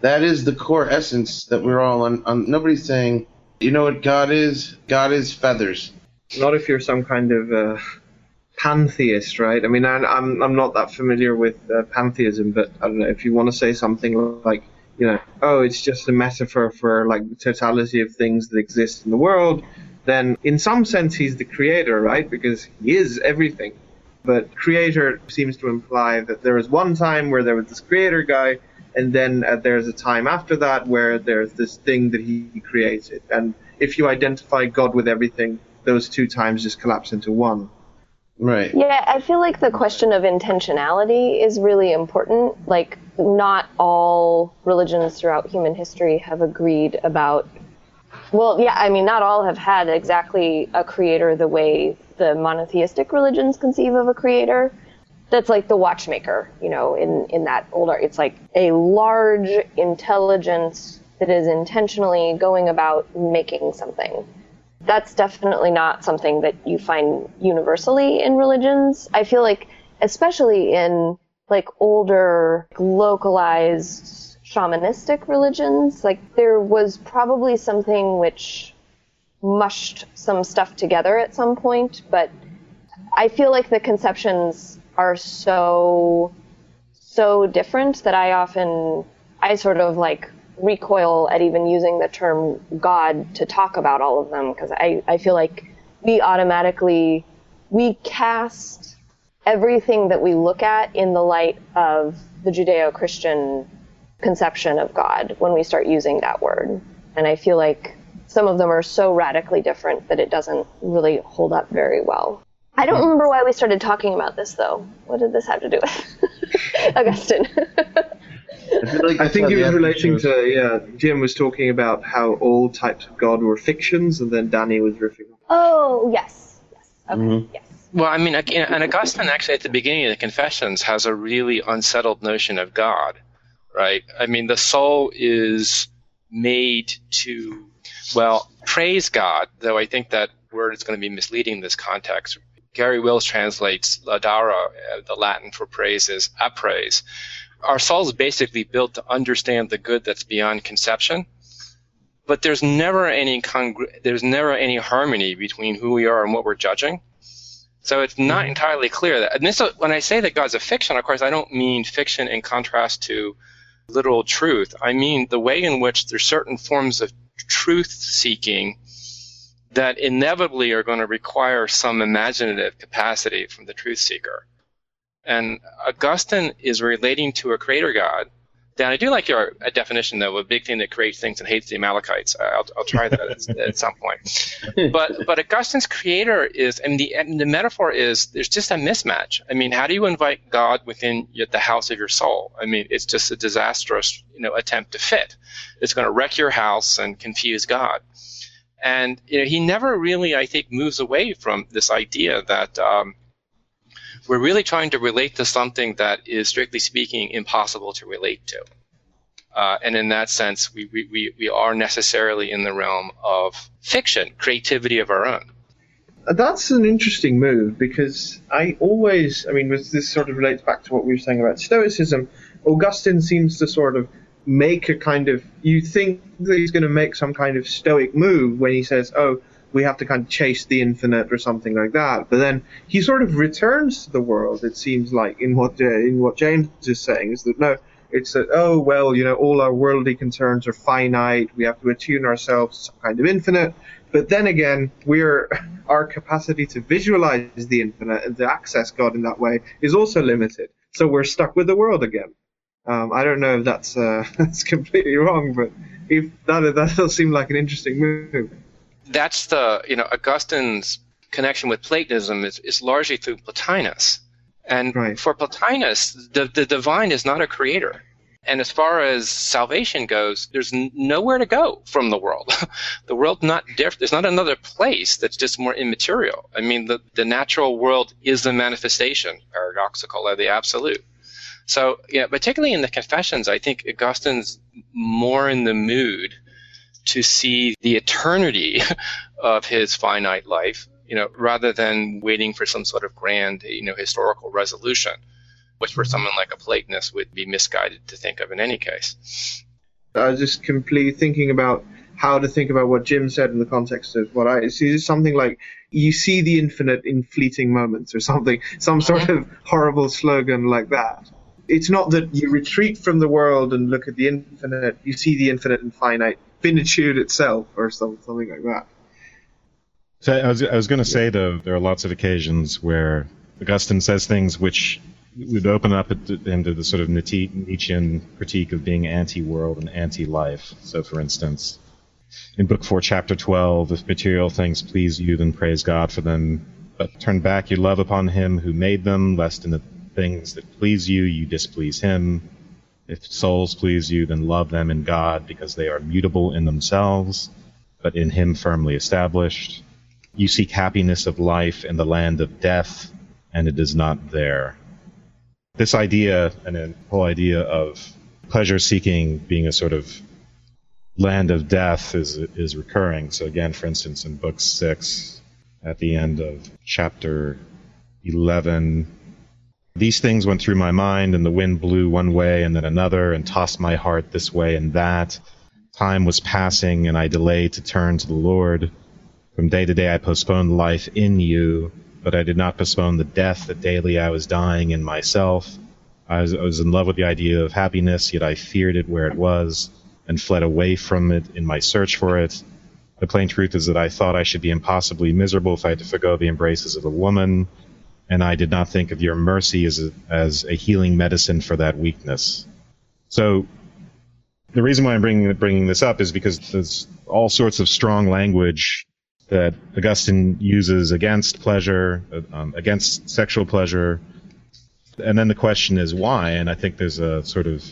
that is the core essence that we're all on. on nobody's saying, you know what God is? God is feathers.
Not if you're some kind of uh, pantheist, right? I mean, I, I'm I'm not that familiar with uh, pantheism, but I don't know if you want to say something like, you know, oh, it's just a metaphor for like the totality of things that exist in the world. Then, in some sense, he's the creator, right? Because he is everything. But creator seems to imply that there was one time where there was this creator guy, and then uh, there's a time after that where there's this thing that he created. And if you identify God with everything, those two times just collapse into one.
Right.
Yeah, I feel like the question of intentionality is really important. Like, not all religions throughout human history have agreed about. Well, yeah, I mean, not all have had exactly a creator the way the monotheistic religions conceive of a creator. That's like the watchmaker, you know, in, in that older, it's like a large intelligence that is intentionally going about making something that's definitely not something that you find universally in religions. I feel like, especially in like older, localized shamanistic religions, like there was probably something which mushed some stuff together at some point, but I feel like the conceptions are so, so different that I often, I sort of like recoil at even using the term God to talk about all of them because I, I feel like we automatically we cast everything that we look at in the light of the Judeo-Christian conception of God when we start using that word. And I feel like some of them are so radically different that it doesn't really hold up very well. I don't remember why we started talking about this though. What did this have to do with Augustine?
I, like
I think
how
he was relating
episode-
to yeah. Jim was talking about how all types of God were fictions, and then Danny was riffing.
oh, yes. Yes. Okay.
Mhm.
Yes.
Well, I mean, and Augustine actually at the beginning of the Confessions has a really unsettled notion of God, right? I mean, the soul is made to, well, praise God, though I think that word is going to be misleading in this context. Garry Wills translates laudare, uh, the Latin for praise is appraise. Our soul is basically built to understand the good that's beyond conception but there's never any congr- there's never any harmony between who we are and what we're judging. So it's not mm-hmm. entirely clear that. And this, when I say that God's a fiction, of course, I don't mean fiction in contrast to literal truth. I mean the way in which there's certain forms of truth seeking that inevitably are going to require some imaginative capacity from the truth seeker. And Augustine is relating to a creator God Dan, I do like your uh, definition though, a big thing that creates things and hates the Amalekites. I'll, I'll try that at, at some point. But but Augustine's creator is, and the and the metaphor is, there's just a mismatch. I mean, how do you invite God within the house of your soul? I mean, it's just a disastrous, you know, attempt to fit. It's going to wreck your house and confuse God. And you know, he never really, I think, moves away from this idea that. Um, we're really trying to relate to something that is, strictly speaking, impossible to relate to. Uh, and in that sense, we, we, we, are necessarily in the realm of fiction, creativity of our own.
Uh, That's an interesting move because I always, I mean, this sort of relates back to what we were saying about Stoicism. Augustine seems to sort of make a kind of, you think that he's going to make some kind of Stoic move when he says, oh, we have to kind of chase the infinite or something like that. But then he sort of returns to the world. It seems like in what uh, in what James is saying is that no, it's that oh well, you know, all our worldly concerns are finite. We have to attune ourselves to some kind of infinite. But then again, we're our capacity to visualize the infinite and to access God in that way is also limited. So we're stuck with the world again. Um, I don't know if that's uh, that's completely wrong, but if that that does seem like an interesting move.
That's the, you know, Augustine's connection with Platonism is, is largely through Plotinus. And
Right.
for Plotinus, the, the divine is not a creator. And as far as salvation goes, there's nowhere to go from the world. the world's not different. There's not another place that's just more immaterial. I mean, the, the natural world is the manifestation, paradoxical, of the absolute. So, yeah, particularly in the Confessions, I think Augustine's more in the mood to see the eternity of his finite life, you know, rather than waiting for some sort of grand, you know, historical resolution, which for someone like a Platonist would be misguided to think of in any case.
I was just completely thinking about how to think about what Jim said in the context of what I see. It's something like you see the infinite in fleeting moments or something, some sort mm-hmm. of horrible slogan like that. It's not that you retreat from the world and look at the infinite, you see the infinite and finite, finitude itself or something like that.
So I was, I was going to say though, there are lots of occasions where Augustine says things which would open up into the sort of Nietzschean critique of being anti-world and anti-life. So, for instance, in Book Four, Chapter Twelve, if material things please you, then praise God for them. But turn back your love upon Him who made them, lest in the things that please you, you displease Him. If souls please you, then love them in God, because they are mutable in themselves, but in Him firmly established. You seek happiness of life in the land of death, and it is not there. This idea, and the whole idea of pleasure seeking being a sort of land of death is is recurring. So again, for instance, in book six, at the end of chapter eleven, these things went through my mind, and the wind blew one way and then another, and tossed my heart this way and that. Time was passing, and I delayed to turn to the Lord. From day to day I postponed life in you, but I did not postpone the death that daily I was dying in myself. I was, I was in love with the idea of happiness, yet I feared it where it was, and fled away from it in my search for it. The plain truth is that I thought I should be impossibly miserable if I had to forego the embraces of a woman, and I did not think of your mercy as a, as a healing medicine for that weakness. So the reason why I'm bringing bringing this up is because there's all sorts of strong language that Augustine uses against pleasure, um, against sexual pleasure, and then the question is why. And I think there's a sort of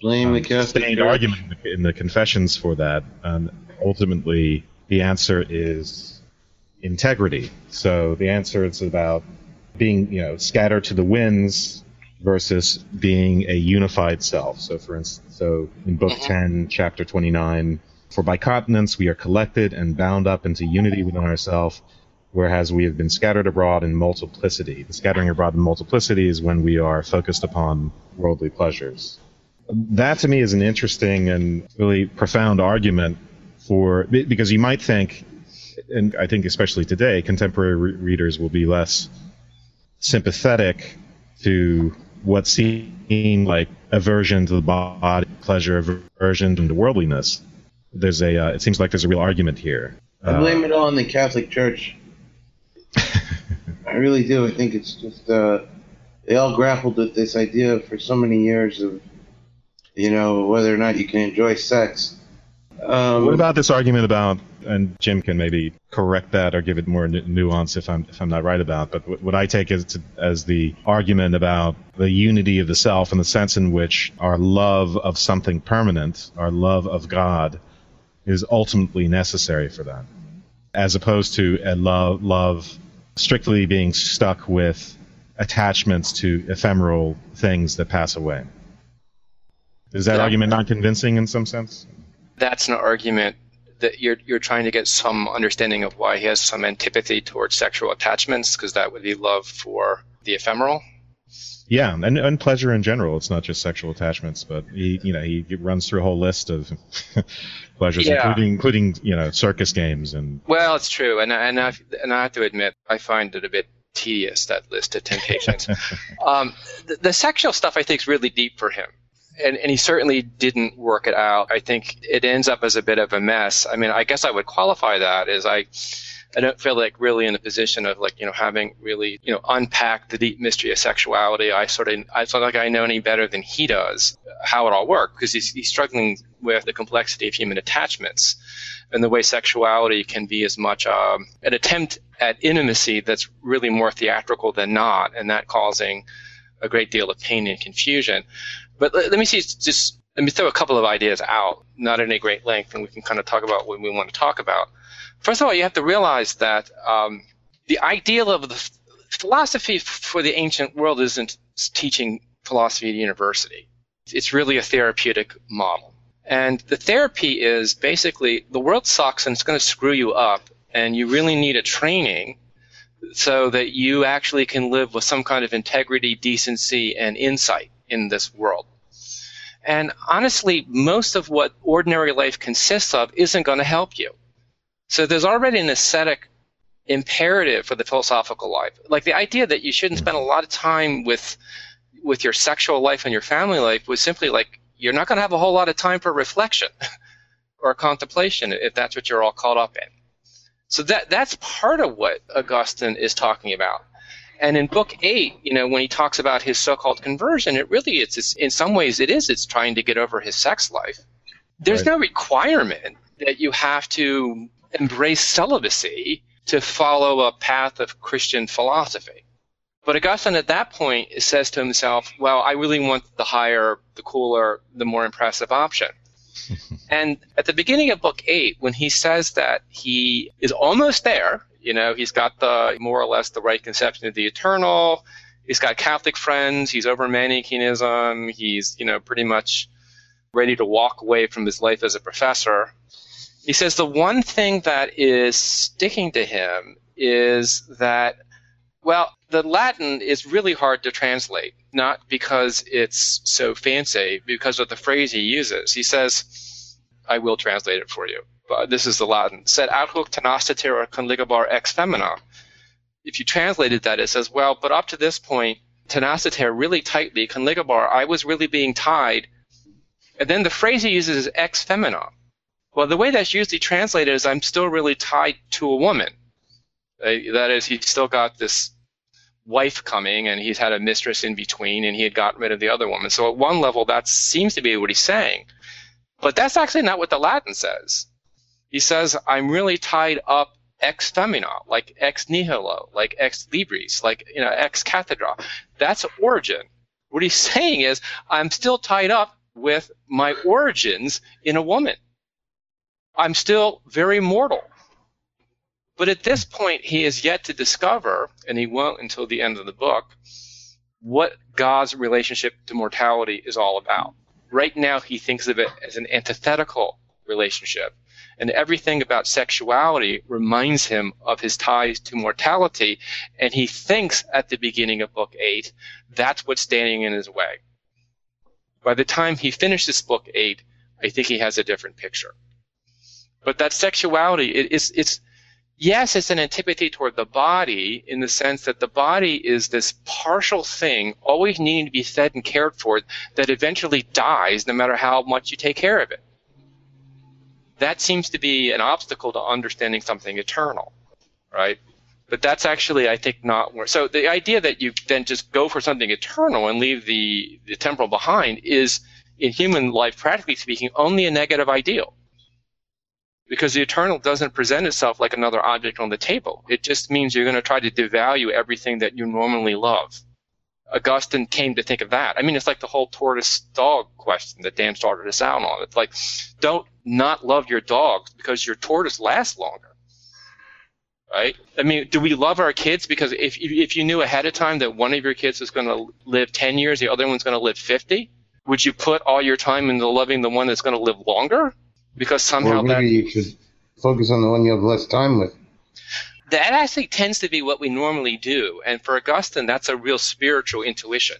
Blame the
um,
Catholic
sustained
Church.
argument in the, in the confessions for that. And ultimately, the answer is integrity. So the answer is about being, you know, scattered to the winds versus being a unified self. So, for instance, so in Book mm-hmm. 10, Chapter 29, for by continence we are collected and bound up into unity within ourselves, whereas we have been scattered abroad in multiplicity. The scattering abroad in multiplicity is when we are focused upon worldly pleasures. That to me is an interesting and really profound argument for because you might think, and I think especially today, contemporary re- readers will be less sympathetic to what seemed like aversion to the body, pleasure, aversion to worldliness. There's a, uh, it seems like there's a real argument here.
I blame it all on the Catholic Church. I really do. I think it's just uh, they all grappled with this idea for so many years of, you know, whether or not you can enjoy sex. Um,
What about this argument about, and Jim can maybe correct that or give it more nu- nuance if I'm if I'm not right about, but what- what I take as to, as the argument about the unity of the self and the sense in which our love of something permanent, our love of God, is ultimately necessary for that, as opposed to a love love strictly being stuck with attachments to ephemeral things that pass away. Is that
Yeah.
argument not convincing in some sense?
That's an argument that you're you're trying to get some understanding of why he has some antipathy towards sexual attachments, because that would be love for the ephemeral.
Yeah, and, and pleasure in general. It's not just sexual attachments, but he, you know, he runs through a whole list of pleasures,
Yeah.
including, including, you know, circus games and.
Well, it's true, and and I and I have to admit, I find it a bit tedious that list of temptations. um, the, the sexual stuff I think is really deep for him, and and he certainly didn't work it out. I think it ends up as a bit of a mess. I mean, I guess I would qualify that as I. I don't feel like really in the position of like you know having really you know unpacked the deep mystery of sexuality. I sort of I feel like I know any better than he does how it all works because he's, he's struggling with the complexity of human attachments and the way sexuality can be as much um, an attempt at intimacy that's really more theatrical than not, and that causing a great deal of pain and confusion. But let, let me see, just let me throw a couple of ideas out, not in a great length, and we can kind of talk about what we want to talk about. First of all, you have to realize that um, the ideal of the philosophy for the ancient world isn't teaching philosophy at university. It's really a therapeutic model. And the therapy is basically the world sucks and it's going to screw you up, and you really need a training so that you actually can live with some kind of integrity, decency, and insight in this world. And honestly, most of what ordinary life consists of isn't going to help you. So there's already an ascetic imperative for the philosophical life. Like the idea that you shouldn't spend a lot of time with with your sexual life and your family life was simply like you're not going to have a whole lot of time for reflection or contemplation if that's what you're all caught up in. So that that's part of what Augustine is talking about. And in book eight, you know, when he talks about his so-called conversion, it really it's, it's in some ways it is it's trying to get over his sex life. There's
Right.
no requirement that you have to embrace celibacy to follow a path of Christian philosophy. But Augustine at that point says to himself, well, I really want the higher, the cooler, the more impressive option. and at the beginning of book eight, when he says that he is almost there, you know, he's got the more or less the right conception of the eternal, he's got Catholic friends, he's over Manichaeism, he's, you know, pretty much ready to walk away from his life as a professor. He says the one thing that is sticking to him is that, well, the Latin is really hard to translate, not because it's so fancy, because of the phrase he uses. He says, I will translate it for you, this is the Latin. Sed ad hoc tenaciter conligabar ex femina. If you translated that, it says, well, but up to this point, tenaciter really tightly, conligabar, I was really being tied. And then the phrase he uses is ex femina. Well, the way that's usually translated is I'm still really tied to a woman. Uh, that is, he's still got this wife coming and he's had a mistress in between and he had gotten rid of the other woman. So at one level, that seems to be what he's saying. But that's actually not what the Latin says. He says, I'm really tied up ex femina, like ex nihilo, like ex libris, like, you know, ex cathedra. That's origin. What he's saying is, I'm still tied up with my origins in a woman. I'm still very mortal. But at this point, he is yet to discover, and he won't until the end of the book, what God's relationship to mortality is all about. Right now, he thinks of it as an antithetical relationship. And everything about sexuality reminds him of his ties to mortality. And he thinks at the beginning of book eight, that's what's standing in his way. By the time he finishes book eight, I think he has a different picture. But that sexuality, it is, it's, yes, it's an antipathy toward the body in the sense that the body is this partial thing, always needing to be fed and cared for, that eventually dies no matter how much you take care of it. That seems to be an obstacle to understanding something eternal, right? But that's actually, I think, not where. So the idea that you then just go for something eternal and leave the, the temporal behind is, in human life, practically speaking, only a negative ideal because the eternal doesn't present itself like another object on the table. It just means you're going to try to devalue everything that you normally love. Augustine came to think of that. I mean, it's like the whole tortoise dog question that Dan started us out on. It's like, don't not love your dogs because your tortoise lasts longer. Right? I mean, do we love our kids because if, if you knew ahead of time that one of your kids is going to live 10 years, the other one's going to live 50, would you put all your time into loving the one that's going to live longer? because somehow
or maybe
that
you should focus on the one you have less time with.
That actually tends to be what we normally do. And for Augustine, that's a real spiritual intuition.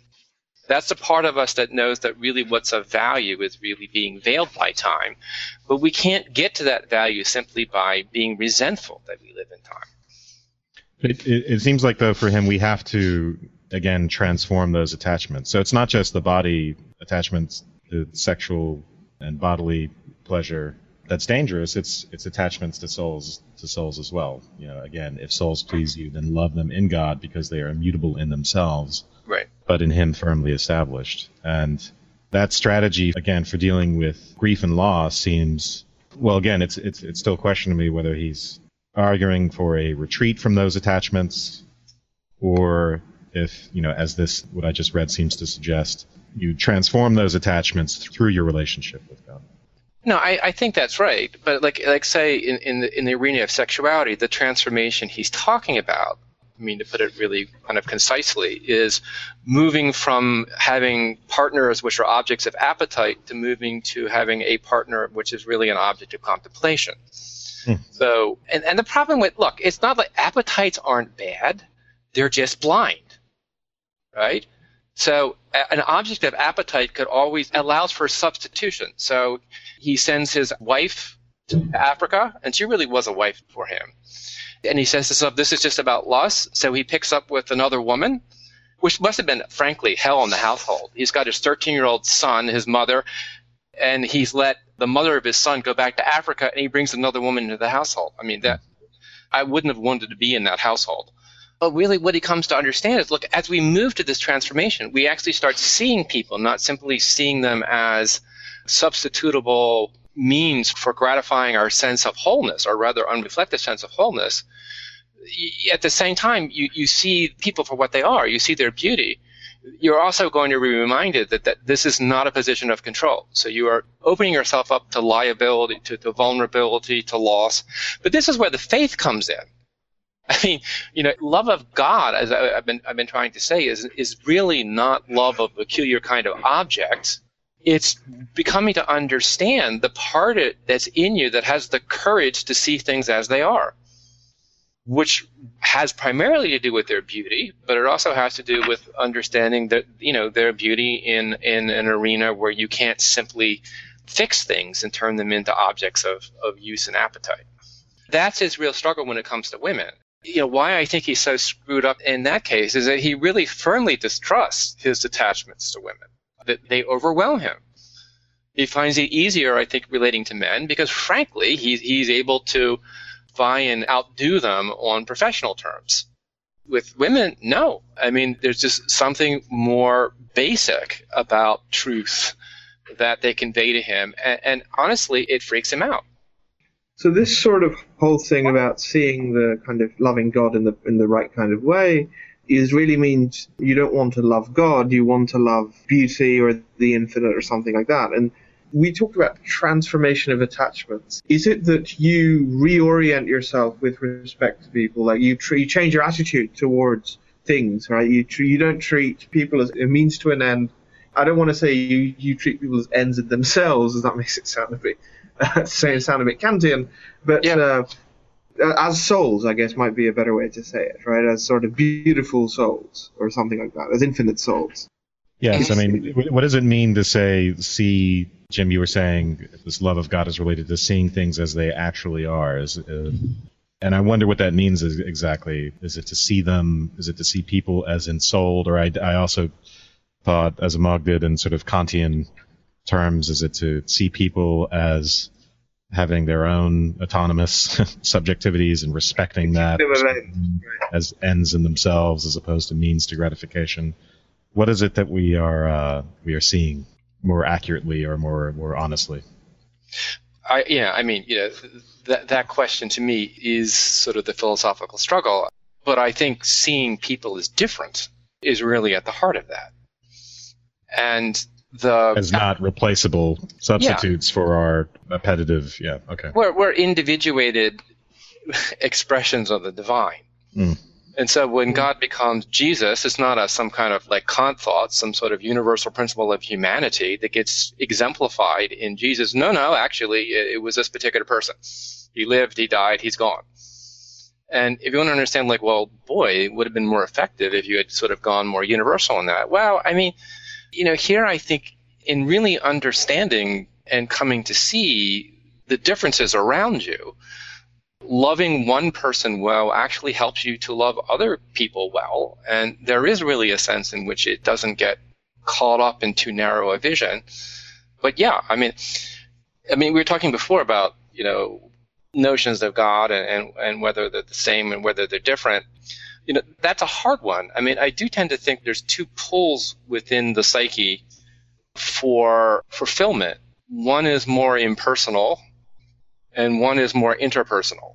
That's the part of us that knows that really what's of value is really being veiled by time. But we can't get to that value simply by being resentful that we live in time.
It, it, it seems like though for him we have to again transform those attachments. So it's not just the body attachments, the sexual and bodily pleasure that's dangerous. It's it's attachments to souls to souls as well. You know, again, if souls please you, then love them in God because they are immutable in themselves,
Right.
but in Him firmly established. And that strategy, again, for dealing with grief and loss seems well. Again, it's it's it's still a question to me whether he's arguing for a retreat from those attachments, or if you know, as this what I just read seems to suggest, you transform those attachments through your relationship with God.
No, I, I think that's right. But like like say in, in the in the arena of sexuality, the transformation he's talking about, I mean to put it really kind of concisely, is moving from having partners which are objects of appetite to moving to having a partner which is really an object of contemplation. Hmm. So and, and the problem with look, it's not like appetites aren't bad, they're just blind. Right? So an object of appetite could always allows for substitution. So he sends his wife to Africa, and she really was a wife for him. And he says to himself, "This is just about lust." So he picks up with another woman, which must have been, frankly, hell in the household. He's got his 13-year-old son, his mother, and he's let the mother of his son go back to Africa, and he brings another woman into the household. I mean, that I wouldn't have wanted to be in that household. But really, what he comes to understand is look, as we move to this transformation, we actually start seeing people, not simply seeing them as substitutable means for gratifying our sense of wholeness, or rather, unreflected sense of wholeness. At the same time, you, you see people for what they are, you see their beauty. You're also going to be reminded that, that this is not a position of control. So you are opening yourself up to liability, to, to vulnerability, to loss. But this is where the faith comes in. I mean, you know, love of God, as I, I've been I've been trying to say, is is really not love of a peculiar kind of object. It's becoming to understand the part it, that's in you that has the courage to see things as they are, which has primarily to do with their beauty, but it also has to do with understanding that you know their beauty in in an arena where you can't simply fix things and turn them into objects of, of use and appetite. That's his real struggle when it comes to women you know why I think he's so screwed up in that case is that he really firmly distrusts his attachments to women. That they overwhelm him. He finds it easier, I think, relating to men because, frankly, he's he's able to vie and outdo them on professional terms. With women, no. I mean, there's just something more basic about truth that they convey to him, and, and honestly, it freaks him out.
So this sort of whole thing about seeing the kind of loving God in the in the right kind of way is really means you don't want to love God, you want to love beauty or the infinite or something like that. And we talked about transformation of attachments. Is it that you reorient yourself with respect to people, like you, tr- you change your attitude towards things, right? You tr- you don't treat people as a means to an end. I don't want to say you, you treat people as ends in themselves, as that makes it sound a bit uh, say sound a bit Kantian, but
Yeah.
uh, as souls, I guess might be a better way to say it, right? As sort of beautiful souls or something like that, as infinite souls.
Yes, I mean, what does it mean to say, see, Jim, you were saying this love of God is related to seeing things as they actually are. Is, uh, and I wonder what that means is exactly. Is it to see them? Is it to see people as ensouled? Or I, I also thought, as Amogh did in sort of Kantian terms, is it to see people as having their own autonomous subjectivities and respecting that as ends in themselves as opposed to means to gratification? What is it that we are uh, we are seeing more accurately or more more honestly?
I, yeah, I mean, you know, that that question to me is sort of the philosophical struggle. But I think seeing people as different is really at the heart of that. And the
As not replaceable substitutes for our appetitive. Yeah. Okay.
we're, we're individuated expressions of the divine.
Mm.
And so when God becomes Jesus, it's not a, some kind of like Kant thought, some sort of universal principle of humanity that gets exemplified in Jesus. No, no, actually, it, it was this particular person. He lived, he died, he's gone. And if you want to understand, like, well, boy, it would have been more effective if you had sort of gone more universal in that. Well, I mean, you know, here I think in really understanding and coming to see the differences around you, loving one person well actually helps you to love other people well. And there is really a sense in which it doesn't get caught up in too narrow a vision. But yeah, I mean, I mean, we were talking before about, you know, notions of God and, and, and whether they're the same and whether they're different. You know, that's a hard one. I mean, I do tend to think there's two pulls within the psyche for fulfillment. One is more impersonal and one is more interpersonal.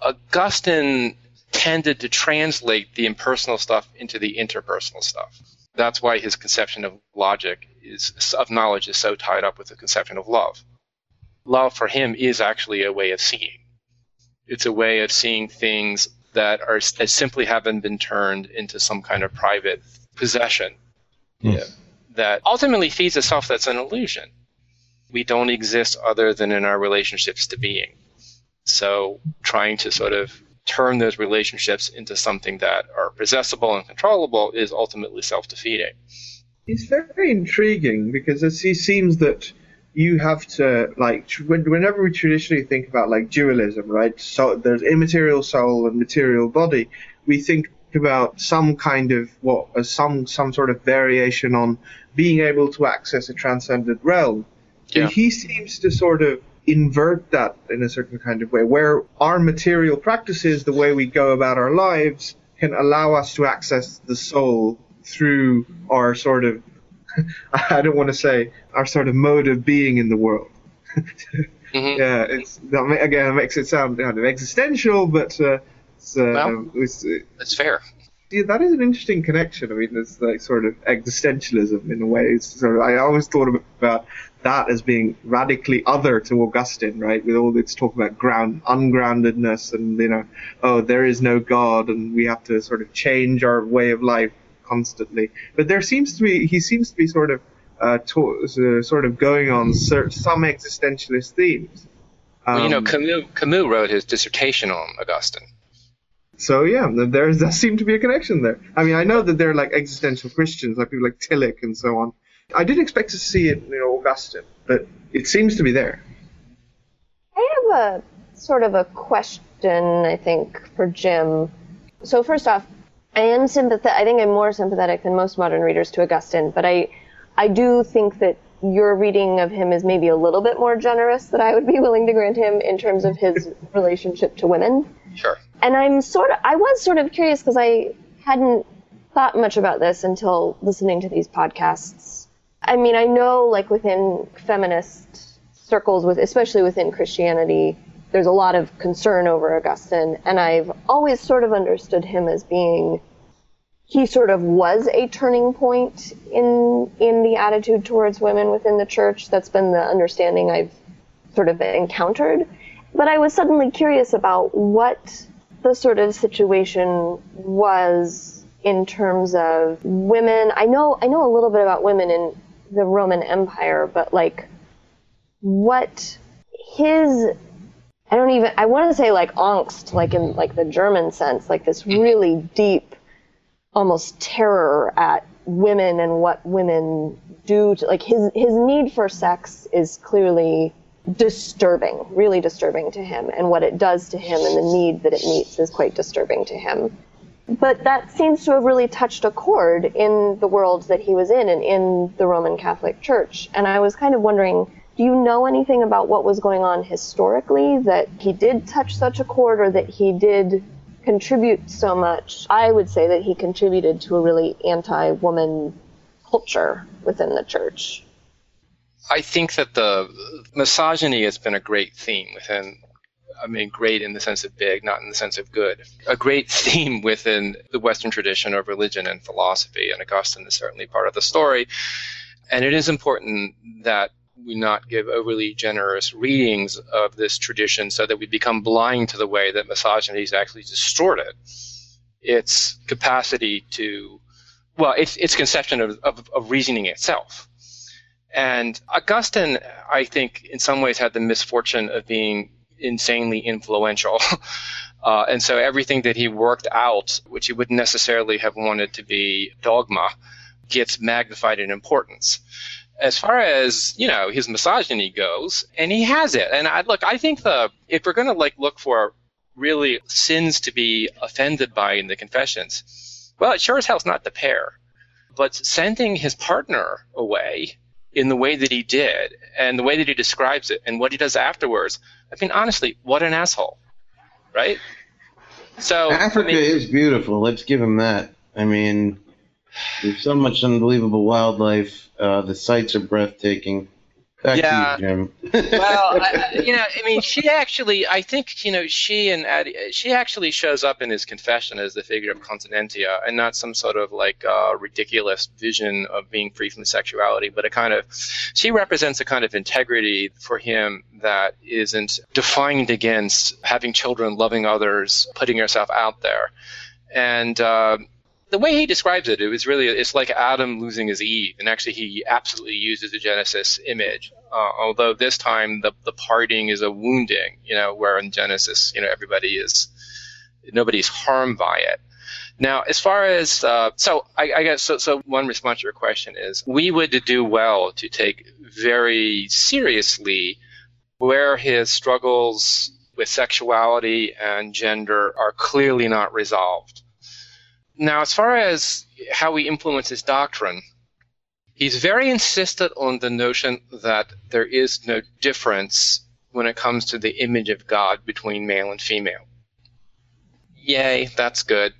Augustine tended to translate the impersonal stuff into the interpersonal stuff. That's why his conception of logic is of knowledge is so tied up with the conception of love. Love for him is actually a way of seeing. It's a way of seeing things that are that simply haven't been turned into some kind of private possession
Hmm.
that ultimately feeds a self that's an illusion. We don't exist other than in our relationships to being. So trying to sort of turn those relationships into something that are possessible and controllable is ultimately self-defeating.
It's very intriguing because it se- seems that you have to like whenever we traditionally think about like dualism, right? So there's immaterial soul and material body. We think about some kind of what uh, some some sort of variation on being able to access a transcendent realm.
Yeah.
And he seems to sort of invert that in a certain kind of way, where our material practices, the way we go about our lives, can allow us to access the soul through our sort of, I don't want to say, our sort of mode of being in the world.
Mhm.
Yeah, it's that again it makes it sound kind of existential, but uh, it's, uh,
Well.
it's, uh,
That's fair.
yeah, that is an interesting connection. I mean, it's like sort of existentialism in a way. It's sort of, I always thought about that as being radically other to Augustine, right? With all this talk about ground ungroundedness and you know, oh, there is no God, and we have to sort of change our way of life constantly. But there seems to be he seems to be sort of uh, to, uh, sort of going on cer- some existentialist themes.
well, you know,
Um,
Camus, Camus wrote his dissertation on Augustine.
So yeah, there does seem to be a connection there. I mean, I know that there are like existential Christians, like people like Tillich and so on. I didn't expect to see it, you know, Augustine, but it seems to be there.
I have a sort of a question, I think, for Jim. So first off, I am sympathetic. I think I'm more sympathetic than most modern readers to Augustine, but I, I do think that your reading of him is maybe a little bit more generous than I would be willing to grant him in terms of his relationship to women.
Sure.
And I'm sort of, I was sort of curious because I hadn't thought much about this until listening to these podcasts. I mean, I know like within feminist circles, with especially within Christianity, there's a lot of concern over Augustine, and I've always sort of understood him as being he sort of was a turning point in in the attitude towards women within the church. That's been the understanding I've sort of encountered. But I was suddenly curious about what the sort of situation was in terms of women. I know I know a little bit about women in the Roman Empire, but like what his I don't even I want to say like angst, like in like the German sense, like this really deep almost terror at women and what women do to like his his need for sex is clearly disturbing, really disturbing to him, and what it does to him and the need that it meets is quite disturbing to him. But that seems to have really touched a chord in the world that he was in and in the Roman Catholic Church. And I was kind of wondering, do you know anything about what was going on historically that he did touch such a chord or that he did contribute so much? I would say that he contributed to a really anti woman culture within the church.
I think that the misogyny has been a great theme within. I mean, great in the sense of big, not in the sense of good. A great theme within the Western tradition of religion and philosophy, and Augustine is certainly part of the story. And it is important that we not give overly generous readings of this tradition so that we become blind to the way that misogyny is actually distorted its capacity to, well, its, its conception of, of, of reasoning itself. And Augustine, I think, in some ways had the misfortune of being insanely influential. Uh, and so everything that he worked out, which he wouldn't necessarily have wanted to be dogma, gets magnified in importance. As far as you know, his misogyny goes, and he has it. And I look, I think the if we're going to like look for really sins to be offended by in the confessions, well, it sure as hell's not the pair. But sending his partner away in the way that he did and the way that he describes it and what he does afterwards. I mean, honestly, what an asshole, right? So
Africa
I mean,
is beautiful. Let's give him that. I mean, there's so much unbelievable wildlife. Uh, the sights are breathtaking. Back
Yeah.
to you, Jim.
well, I, you know, I mean, she actually, I think, you know, she and Addie, she actually shows up in his confession as the figure of continentia, and not some sort of like uh, ridiculous vision of being free from sexuality, but a kind of, she represents a kind of integrity for him that isn't defined against having children, loving others, putting yourself out there, and. Uh, the way he describes it, it was really it's like Adam losing his Eve, and actually he absolutely uses a Genesis image. Uh, although this time the the parting is a wounding, you know, where in Genesis, you know, everybody is nobody's harmed by it. Now, as far as uh, so, I, I guess so. So one response to your question is, we would do well to take very seriously where his struggles with sexuality and gender are clearly not resolved. Now, as far as how he influences doctrine, he's very insistent on the notion that there is no difference when it comes to the image of God between male and female. Yay, that's good.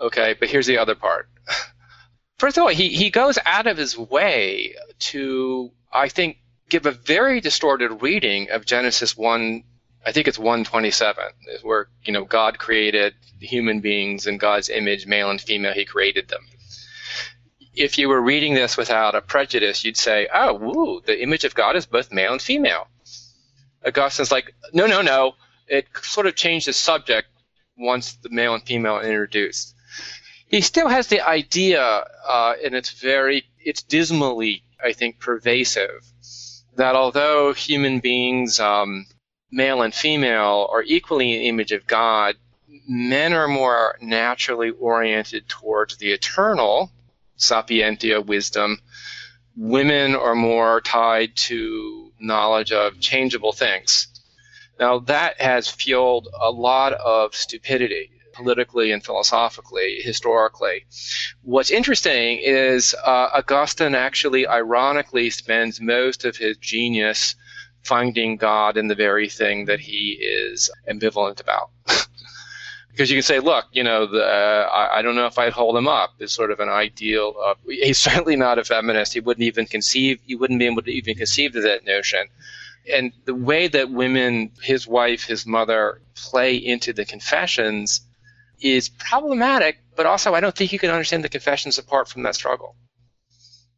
Okay, but here's the other part. First of all, he, he goes out of his way to, I think, give a very distorted reading of Genesis 1 I think it's 127, where you know God created human beings in God's image, male and female. He created them. If you were reading this without a prejudice, you'd say, "Oh, woo, the image of God is both male and female." Augustine's like, "No, no, no. It sort of changed the subject once the male and female are introduced." He still has the idea, uh, and it's very, it's dismally, I think, pervasive, that although human beings um, male and female are equally an image of God, men are more naturally oriented towards the eternal, sapientia, wisdom. Women are more tied to knowledge of changeable things. Now, that has fueled a lot of stupidity. politically and philosophically, historically. What's interesting is uh, Augustine actually, ironically, spends most of his genius finding God in the very thing that he is ambivalent about. because you can say, look, you know, the, uh, I, I, don't know if I'd hold him up as sort of an ideal. Of, he's certainly not a feminist. He wouldn't even conceive. He wouldn't be able to even conceive of that notion. And the way that women, his wife, his mother, play into the confessions is problematic. But also, I don't think you can understand the confessions apart from that struggle.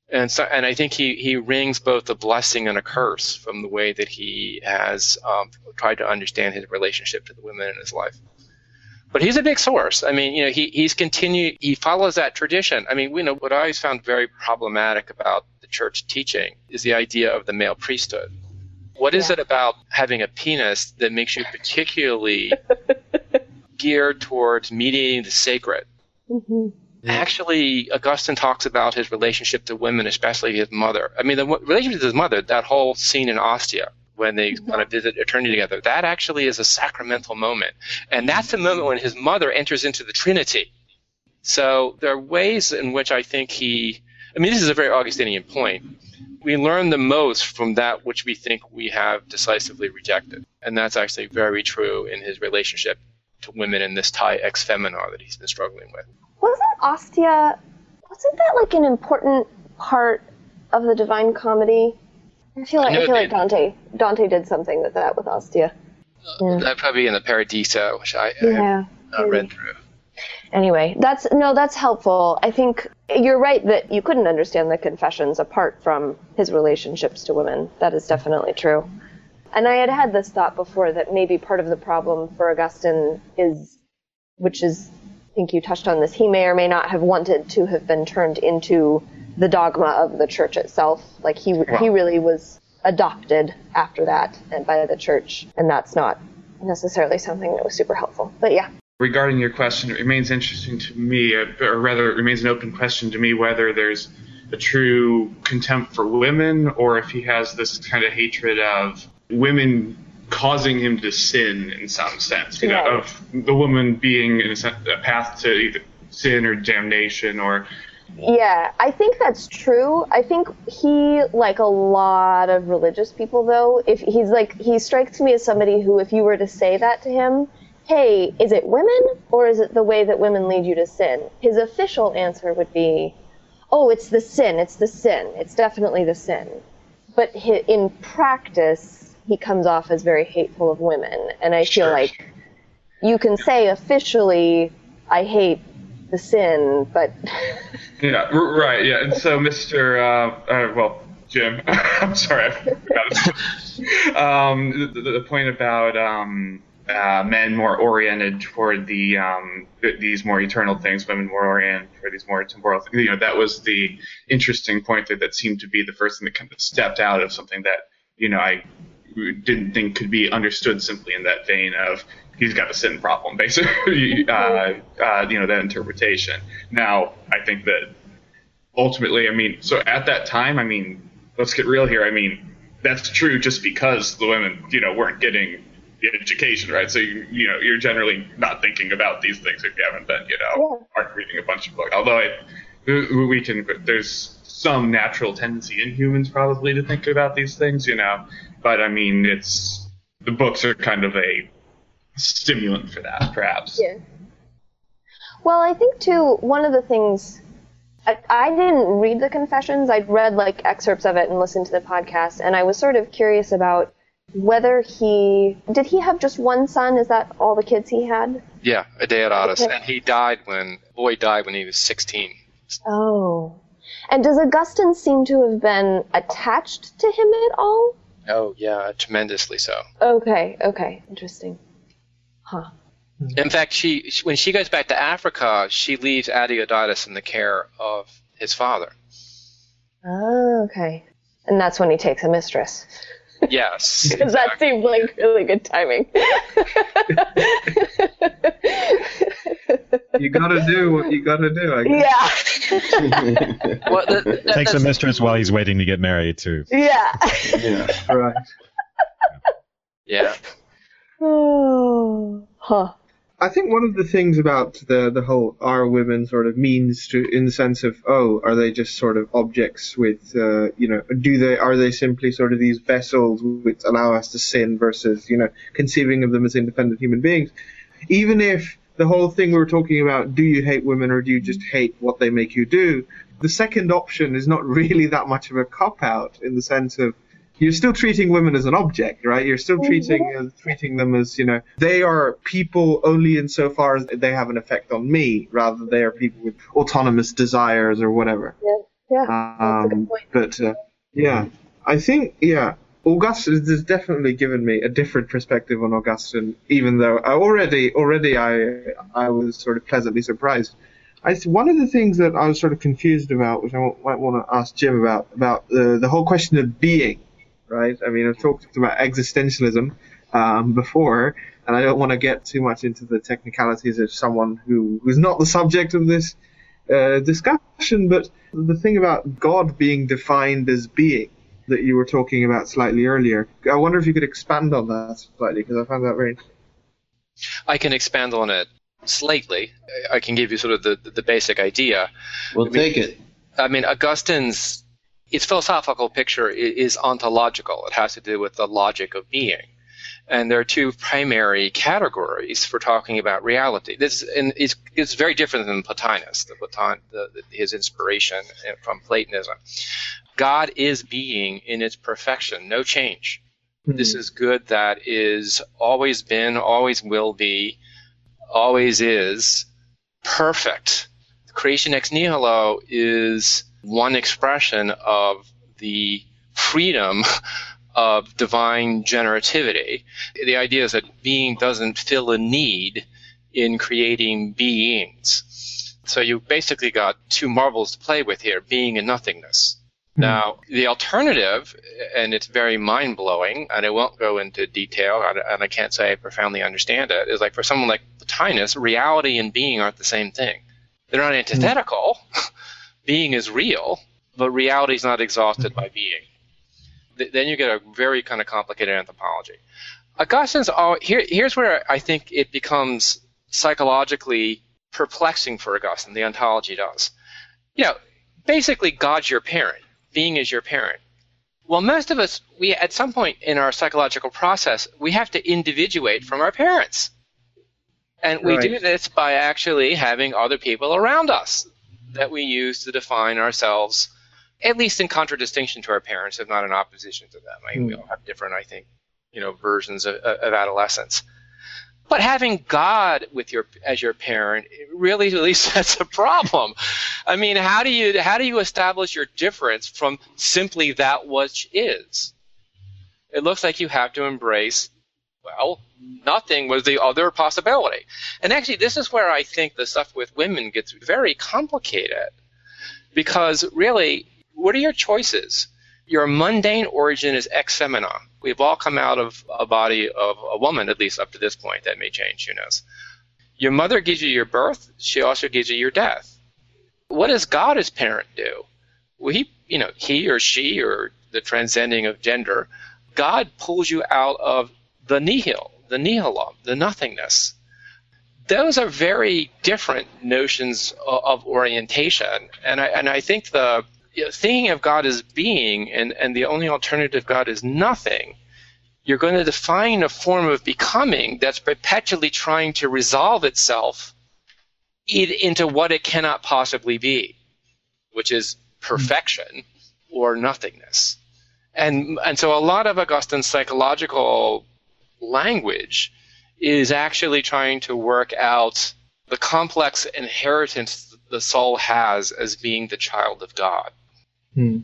And so, and I think he, he wrings both a blessing and a curse from the way that he has um, tried to understand his relationship to the women in his life. But he's a big source. I mean, you know, he, he's continued, he follows that tradition. I mean, we know what I always found very problematic about the church teaching is the idea of the male priesthood. What is yeah. it about having a penis that makes you particularly geared towards mediating the sacred? Mm-hmm. Actually, Augustine talks about his relationship to women, especially his mother. I mean, the relationship to his mother, that whole scene in Ostia, when they mm-hmm. kind of visit eternity together. That actually is a sacramental moment. And that's the moment when his mother enters into the Trinity. So there are ways in which I think he, I mean, this is a very Augustinian point. We learn the most from that which we think we have decisively rejected. And that's actually very true in his relationship to women in this tie ex femina that he's been struggling with.
Wasn't Ostia, wasn't that like an important part of the Divine Comedy? I feel like I, I feel like Dante Dante did something with that with Ostia.
Uh, yeah. probably in the Paradiso, which I, I yeah, have read through.
Anyway, that's no, that's helpful. I think you're right that you couldn't understand the confessions apart from his relationships to women. That is definitely true. And I had had this thought before that maybe part of the problem for Augustine is, which is, I think you touched on this, he may or may not have wanted to have been turned into the dogma of the church itself. Like he wow. he really was adopted after that and by the church, and that's not necessarily something that was super helpful. But yeah.
Regarding your question, it remains interesting to me, uh, or rather, it remains an open question to me whether there's a true contempt for women or if he has this kind of hatred of women causing him to sin in some sense, you yeah. know, of the woman being in a, sense, a path to either sin or damnation or
yeah, I think that's true. I think he, like a lot of religious people, though, if he's like, he strikes me as somebody who, if you were to say that to him, hey, is it women or is it the way that women lead you to sin? His official answer would be, oh, it's the sin, it's the sin, it's definitely the sin. But in practice, he comes off as very hateful of women. And I feel like you can say officially, I hate the sin, but.
yeah, right. Yeah, and so Mr. Uh, uh, well, Jim, I'm sorry, I forgot. um, the, the, point about um, uh, men more oriented toward the um, these more eternal things, women more oriented toward these more temporal things. You know, that was the interesting point that that seemed to be the first thing that kind of stepped out of something that you know I didn't think could be understood simply in that vein of he's got a sin problem, basically. uh, uh, you know that interpretation. Now, I think that ultimately, I mean, so at that time, I mean, let's get real here. I mean, that's true just because the women, you know, weren't getting the education, right? So you, you know, you're generally not thinking about these things if you haven't been, you know, yeah. aren't reading a bunch of books. Although I, we can, there's some natural tendency in humans probably to think about these things, you know, but I mean, it's the books are kind of a stimulant for that, perhaps.
Yeah. Well, I think too one of the things I, I didn't read the confessions. I'd read like excerpts of it and listened to the podcast, and I was sort of curious about whether he did he have just one son? Is that all the kids he had?
Yeah, Adeodatus, okay. and he died when boy died when he was 16.
Oh, and does Augustine seem to have been attached to him at all?
Oh yeah, tremendously so.
Okay, okay, interesting. Huh.
In fact, she when she goes back to Africa, she leaves Adeodatus in the care of his father.
Oh, okay. And that's when he takes a mistress.
Yes.
Because exactly. that seemed like really good timing.
you gotta do what you gotta do, I
guess.
Yeah. well, the, the, Takes a mistress while he's waiting to get married, too.
Yeah.
yeah, right.
Yeah.
Oh, huh.
I think one of the things about the the whole are women sort of means to in the sense of oh are they just sort of objects with uh, you know do they are they simply sort of these vessels which allow us to sin versus you know conceiving of them as independent human beings even if the whole thing we were talking about do you hate women or do you just hate what they make you do the second option is not really that much of a cop out in the sense of you're still treating women as an object, right? You're still treating uh, treating them as you know they are people only insofar as they have an effect on me, rather they are people with autonomous desires or whatever.
Yeah, yeah, that's a good
Um, but uh, yeah, I think yeah, Augustine has definitely given me a different perspective on Augustine, even though I already already I I was sort of pleasantly surprised. I one of the things that I was sort of confused about, which I might want to ask Jim about, about the the whole question of being, right? I mean, I've talked about existentialism um, before, and I don't want to get too much into the technicalities of someone who who's not the subject of this uh, discussion, but the thing about God being defined as being that you were talking about slightly earlier, I wonder if you could expand on that slightly because I found that very interesting.
I can expand on it slightly. I can give you sort of the, the basic idea.
We'll take it.
I mean, Augustine's its philosophical picture is ontological. It has to do with the logic of being. And there are two primary categories for talking about reality. This and it's, it's very different than Plotinus, the Platon, the, the, his inspiration from Platonism. God is being in its perfection, no change. Hmm. This is good that is always been, always will be, always is perfect. Creation ex nihilo is one expression of the freedom of divine generativity. The idea is that being doesn't fill a need in creating beings. So you basically got two marbles to play with here, being and nothingness. Hmm. Now, the alternative, and it's very mind blowing, and I won't go into detail, and and I can't say I profoundly understand it, is like for someone like Plotinus, reality and being aren't the same thing. They're not hmm. antithetical. being is real, but reality is not exhausted hmm. by being. Th- then you get a very kind of complicated anthropology. Augustine's all, here, here's where I think it becomes psychologically perplexing for Augustine, the ontology does. You know, basically God's your parent, being is your parent. Well, most of us, we at some point in our psychological process, we have to individuate from our parents. And we do this by actually having other people around us that we use to define ourselves, at least in contradistinction to our parents, if not in opposition to them. I mean, we hmm. all have different, I think, you know, versions of, of adolescence. But having God with your as your parent it really really sets a problem. I mean, how do you how do you establish your difference from simply that which is? It looks like you have to embrace well, nothing was the other possibility. And actually, this is where I think the stuff with women gets very complicated. Because really, what are your choices? Your mundane origin is ex femina. We've all come out of a body of a woman, at least up to this point. That may change, who knows? Your mother gives you your birth, she also gives you your death. What does God as parent do? Well, he, you know, he or she or the transcending of gender, God pulls you out of the nihil, the nihilum, the nothingness. Those are very different notions o- of orientation, and I and I think the you know, thinking of God as being and and the only alternative God is nothing. You're going to define a form of becoming that's perpetually trying to resolve itself into what it cannot possibly be, which is perfection or nothingness. And and so a lot of Augustine's psychological language is actually trying to work out the complex inheritance the soul has as being the child of God.
Hmm.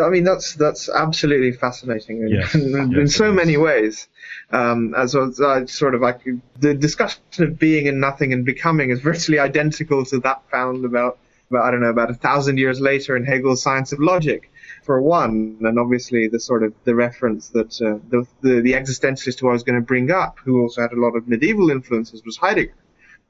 I mean, that's that's absolutely fascinating in,
Yes,
in,
yes,
so
it is.
many ways. Um, as well as I sort of like the discussion of being and nothing and becoming is virtually identical to that found about, about I don't know about a thousand years later in Hegel's Science of Logic, for one, and obviously the sort of the reference that uh, the, the the existentialist who I was going to bring up, who also had a lot of medieval influences, was Heidegger.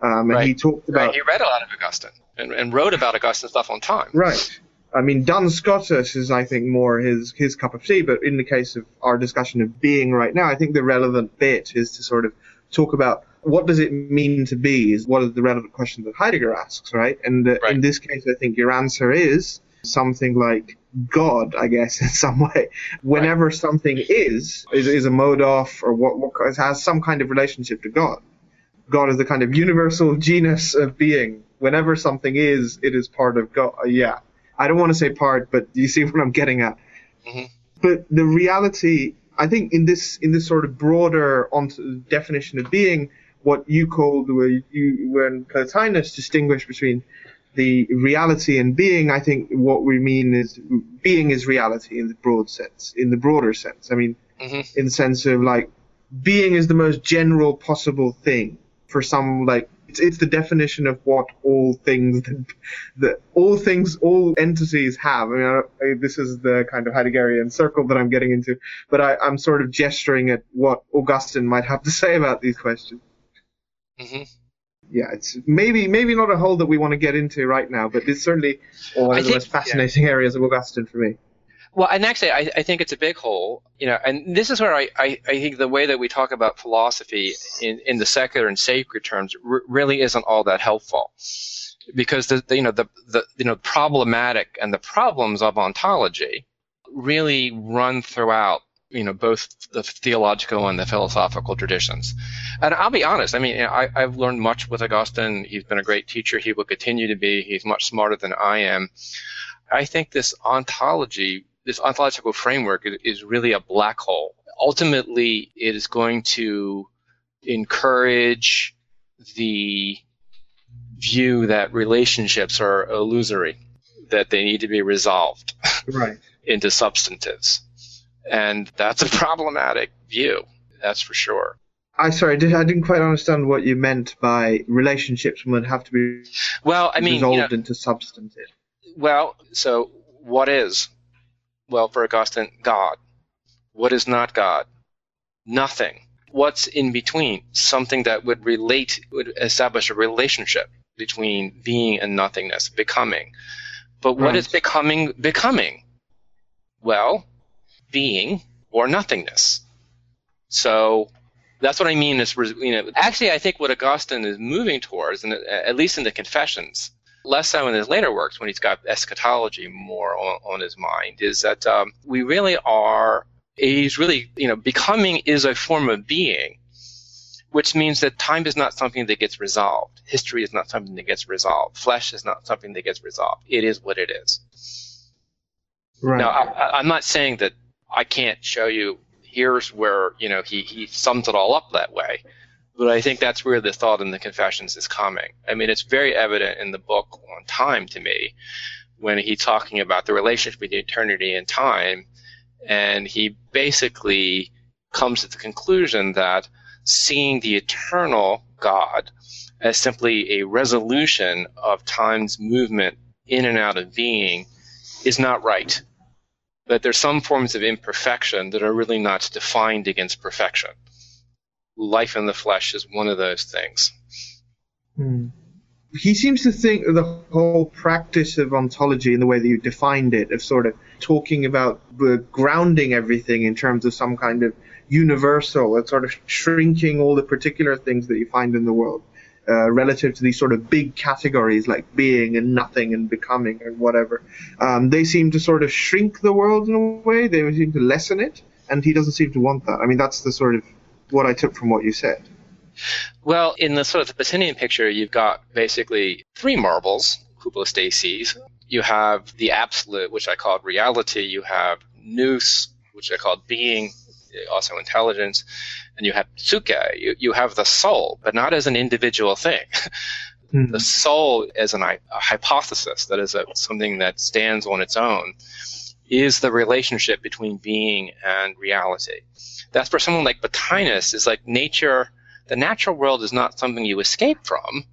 Um, and
Right.
he talked about
he read a lot of Augustine and, and wrote about Augustine stuff on time.
Right. I mean, Duns Scotus is, I think, more his his cup of tea. But in the case of our discussion of being right now, I think the relevant bit is to sort of talk about what does it mean to be is one of the relevant questions that Heidegger asks, right? And uh,
Right.
in this case, I think your answer is something like God, I guess, in some way. Whenever something is, is, is a mode of or what, what has some kind of relationship to God. God is the kind of universal genus of being. Whenever something is, it is part of God. Uh, yeah. I don't want to say part, but you see what I'm getting at.
Mhm.
But the reality, I think, in this in this sort of broader ont- definition of being, what you called where you when Plotinus distinguished between the reality and being, I think what we mean is being is reality in the broad sense, in the broader sense. I mean,
Mhm.
in the sense of like being is the most general possible thing for some like it's, it's the definition of what all things that, that all things all entities have. I mean, I I, this is the kind of Heideggerian circle that I'm getting into, but I, I'm sort of gesturing at what Augustine might have to say about these questions.
hmm
Yeah, it's maybe maybe not a hole that we want to get into right now, but it's certainly one of the
think-
most fascinating areas of Augustine for me.
Well, and actually, I, I think it's a big hole, you know, and this is where I, I, I think the way that we talk about philosophy in, in the secular and sacred terms r- really isn't all that helpful, because the, the you know the, the you know problematic and the problems of ontology really run throughout you know both the theological and the philosophical traditions. And I'll be honest, I mean, you know, I, I've learned much with Augustine. He's been a great teacher. He will continue to be. He's much smarter than I am. I think this ontology, this ontological framework is, really a black hole. Ultimately, it is going to encourage the view that relationships are illusory, that they need to be resolved
Right.
into substantives. And that's a problematic view, that's for sure.
I sorry, I, did, I didn't quite understand what you meant by relationships would have to be
Well, I mean, you know,
resolved into substantive.
Well, so what is? Well, for Augustine, God. What is not God? Nothing. What's in between? Something that would relate, would establish a relationship between being and nothingness, becoming. But what
Right.
is becoming becoming? Well, being or nothingness. So that's what I mean is, you know, actually I think what Augustine is moving towards, and uh, at least in the Confessions, less so in his later works when he's got eschatology more on, on his mind, is that um, we really are, he's really, you know, becoming is a form of being, which means that time is not something that gets resolved. History is not something that gets resolved. Flesh is not something that gets resolved. It is what it is.
Right.
Now, I, I'm not saying that I can't show you here's where you know he he sums it all up that way, but I think that's where the thought in the Confessions is coming. I mean, it's very evident in the book on time to me when he's talking about the relationship between eternity and time, and he basically comes to the conclusion that seeing the eternal God as simply a resolution of time's movement in and out of being is not right that there's some forms of imperfection that are really not defined against perfection. Life in the flesh is one of those things.
Hmm. He seems to think the whole practice of ontology in the way that you defined it, of sort of talking about grounding everything in terms of some kind of universal, and sort of shrinking all the particular things that you find in the world uh, relative to these sort of big categories like being and nothing and becoming and whatever. Um, they seem to sort of shrink the world in a way, they seem to lessen it, and he doesn't seem to want that. I mean, that's the sort of what I took from what you said.
Well, in the sort of the Plotinian picture, you've got basically three marbles, hypostases. You have the absolute, which I called reality. You have nous, which I called being, also intelligence. And you have psyche. You, you have the soul, but not as an individual thing.
Hmm.
the soul as an, a hypostasis, that is a, something that stands on its own, is the relationship between being and reality. That's for someone like Plotinus is like nature. The natural world is not something you escape from.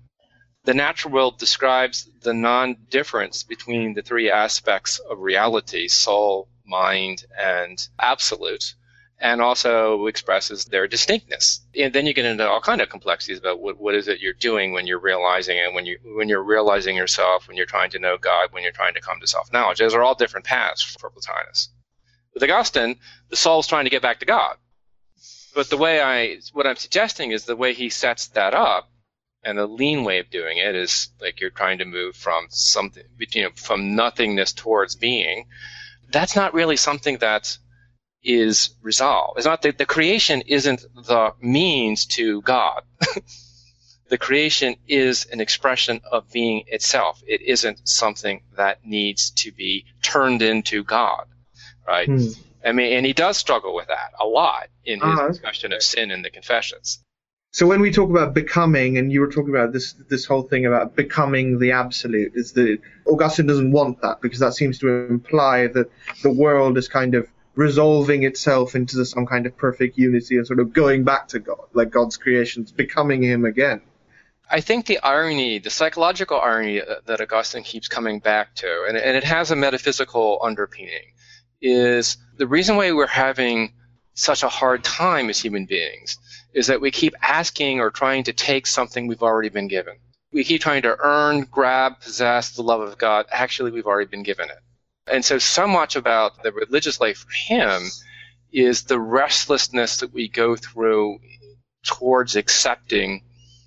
The natural world describes the non-difference between the three aspects of reality: soul, mind, and absolute and also expresses their distinctness. And then you get into all kind of complexities about what, what is it you're doing when you're realizing it, when you when you're realizing yourself, when you're trying to know God, when you're trying to come to self-knowledge. Those are all different paths for Plotinus. With Augustine, the soul's trying to get back to God. But the way I, what I'm suggesting is the way he sets that up, and the lean way of doing it is like you're trying to move from something, you know, from nothingness towards being. That's not really something that is resolved. It's not that the creation isn't the means to God. the creation is an expression of being itself. It isn't something that needs to be turned into God, right?
Hmm.
I mean, and he does struggle with that a lot in his
Uh-huh.
discussion of sin in the Confessions.
So when we talk about becoming, and you were talking about this this whole thing about becoming the absolute, is that Augustine doesn't want that because that seems to imply that the world is kind of resolving itself into some kind of perfect unity and sort of going back to God, like God's creations, becoming Him again.
I think the irony, the psychological irony uh, that Augustine keeps coming back to, and, and it has a metaphysical underpinning, is the reason why we're having such a hard time as human beings is that we keep asking or trying to take something we've already been given. We keep trying to earn, grab, possess the love of God. Actually, we've already been given it. And so, so much about the religious life for him is the restlessness that we go through towards accepting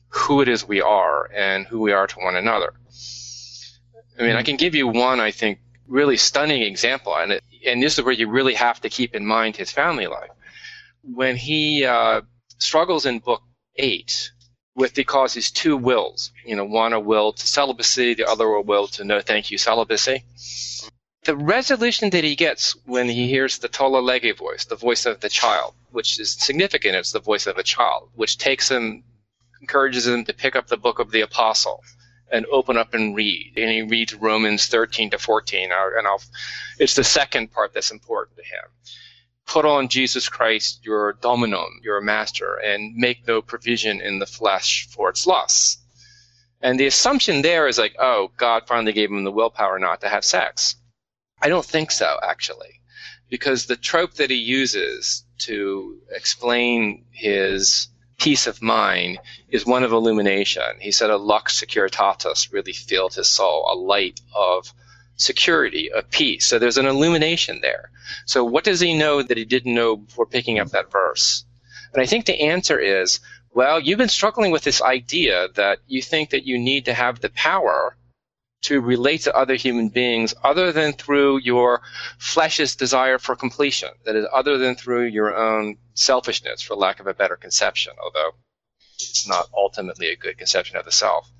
who it is we are and who we are to one another. I mean, I can give you one, I think, really stunning example, and, it, and this is where you really have to keep in mind his family life. When he uh, struggles in book eight with because his two wills, you know, one a will to celibacy, the other a will to no thank you celibacy. The resolution that he gets when he hears the Tolle lege voice, the voice of the child, which is significant, it's the voice of a child, which takes him, encourages him to pick up the book of the apostle and open up and read. And he reads Romans 13 to 14, uh, and I'll, it's the second part that's important to him put on Jesus Christ, your dominum, your master, and make no provision in the flesh for its lusts. And the assumption there is like, oh, God finally gave him the willpower not to have sex. I don't think so, actually, because the trope that he uses to explain his peace of mind is one of illumination. He said a lux securitatis really filled his soul, a light of security, of peace. So there's an illumination there. So what does he know that he didn't know before picking up that verse? And I think the answer is, well, you've been struggling with this idea that you think that you need to have the power to relate to other human beings other than through your flesh's desire for completion. That is, other than through your own selfishness, for lack of a better conception, although it's not ultimately a good conception of the self.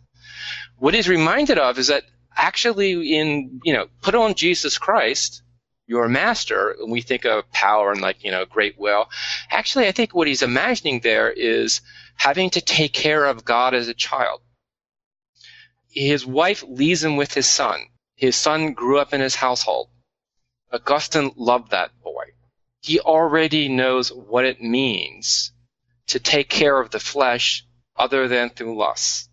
What he's reminded of is that actually in, you know, put on Jesus Christ, your master, and we think of power and like, you know, great will. Actually, I think what he's imagining there is having to take care of God as a child. His wife leaves him with his son. His son grew up in his household. Augustine loved that boy. He already knows what it means to take care of the flesh other than through lust.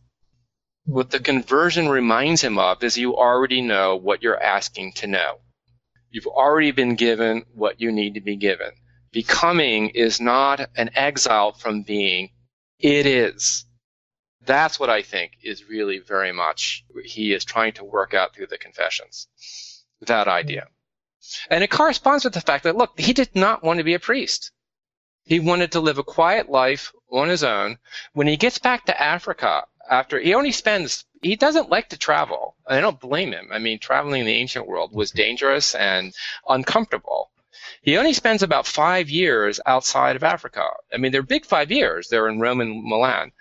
What the conversion reminds him of is you already know what you're asking to know. You've already been given what you need to be given. Becoming is not an exile from being, it is. That's what I think is really very much he is trying to work out through the confessions. That idea. And it corresponds with the fact that, look, he did not want to be a priest. He wanted to live a quiet life on his own. When he gets back to Africa, after he only spends, he doesn't like to travel. I don't blame him. I mean, traveling in the ancient world was dangerous and uncomfortable. He only spends about five years outside of Africa. I mean, they're big five years. They're in Rome and Milan.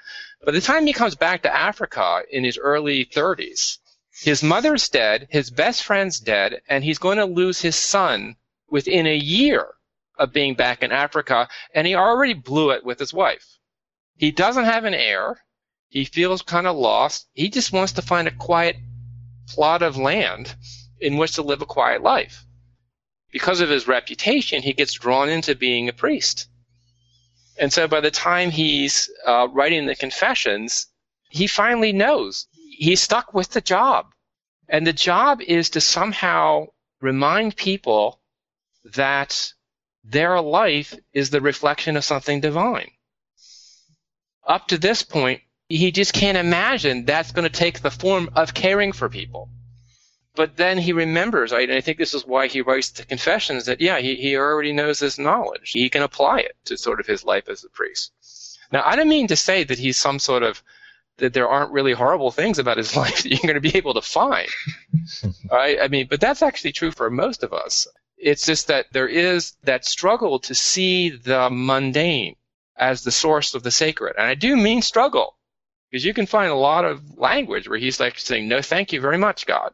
By the time he comes back to Africa in his early 30s, his mother's dead, his best friend's dead, and he's going to lose his son within a year of being back in Africa, and he already blew it with his wife. He doesn't have an heir. He feels kind of lost. He just wants to find a quiet plot of land in which to live a quiet life. Because of his reputation, he gets drawn into being a priest. And so by the time he's uh, writing the confessions, he finally knows he's stuck with the job. And the job is to somehow remind people that their life is the reflection of something divine. Up to this point, he just can't imagine that's going to take the form of caring for people. But then he remembers, right? And I think this is why he writes the confessions that, yeah, he, he already knows this knowledge. He can apply it to sort of his life as a priest. Now, I don't mean to say that he's some sort of, that there aren't really horrible things about his life that you're going to be able to find. right? I mean, but that's actually true for most of us. It's just that there is that struggle to see the mundane as the source of the sacred. And I do mean struggle. Because you can find a lot of language where he's like saying, no, thank you very much, God.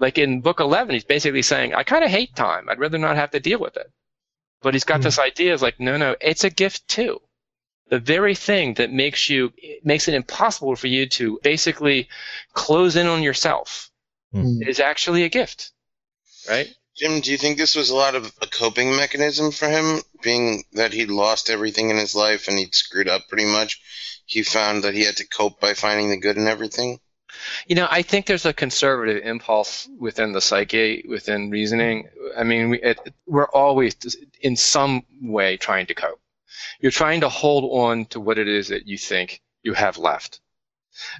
Like in book 11, he's basically saying, I kind of hate time. I'd rather not have to deal with it. But he's got mm. this idea of like, no, no, it's a gift too. The very thing that makes you, makes it impossible for you to basically close in on yourself mm. is actually a gift. Right?
Jim, do you think this was a lot of a coping mechanism for him, being that he'd lost everything in his life and he'd screwed up pretty much? He found that he had to cope by finding the good in everything?
You know, I think there's a conservative impulse within the psyche, within reasoning. I mean, we, it, we're always in some way trying to cope. You're trying to hold on to what it is that you think you have left.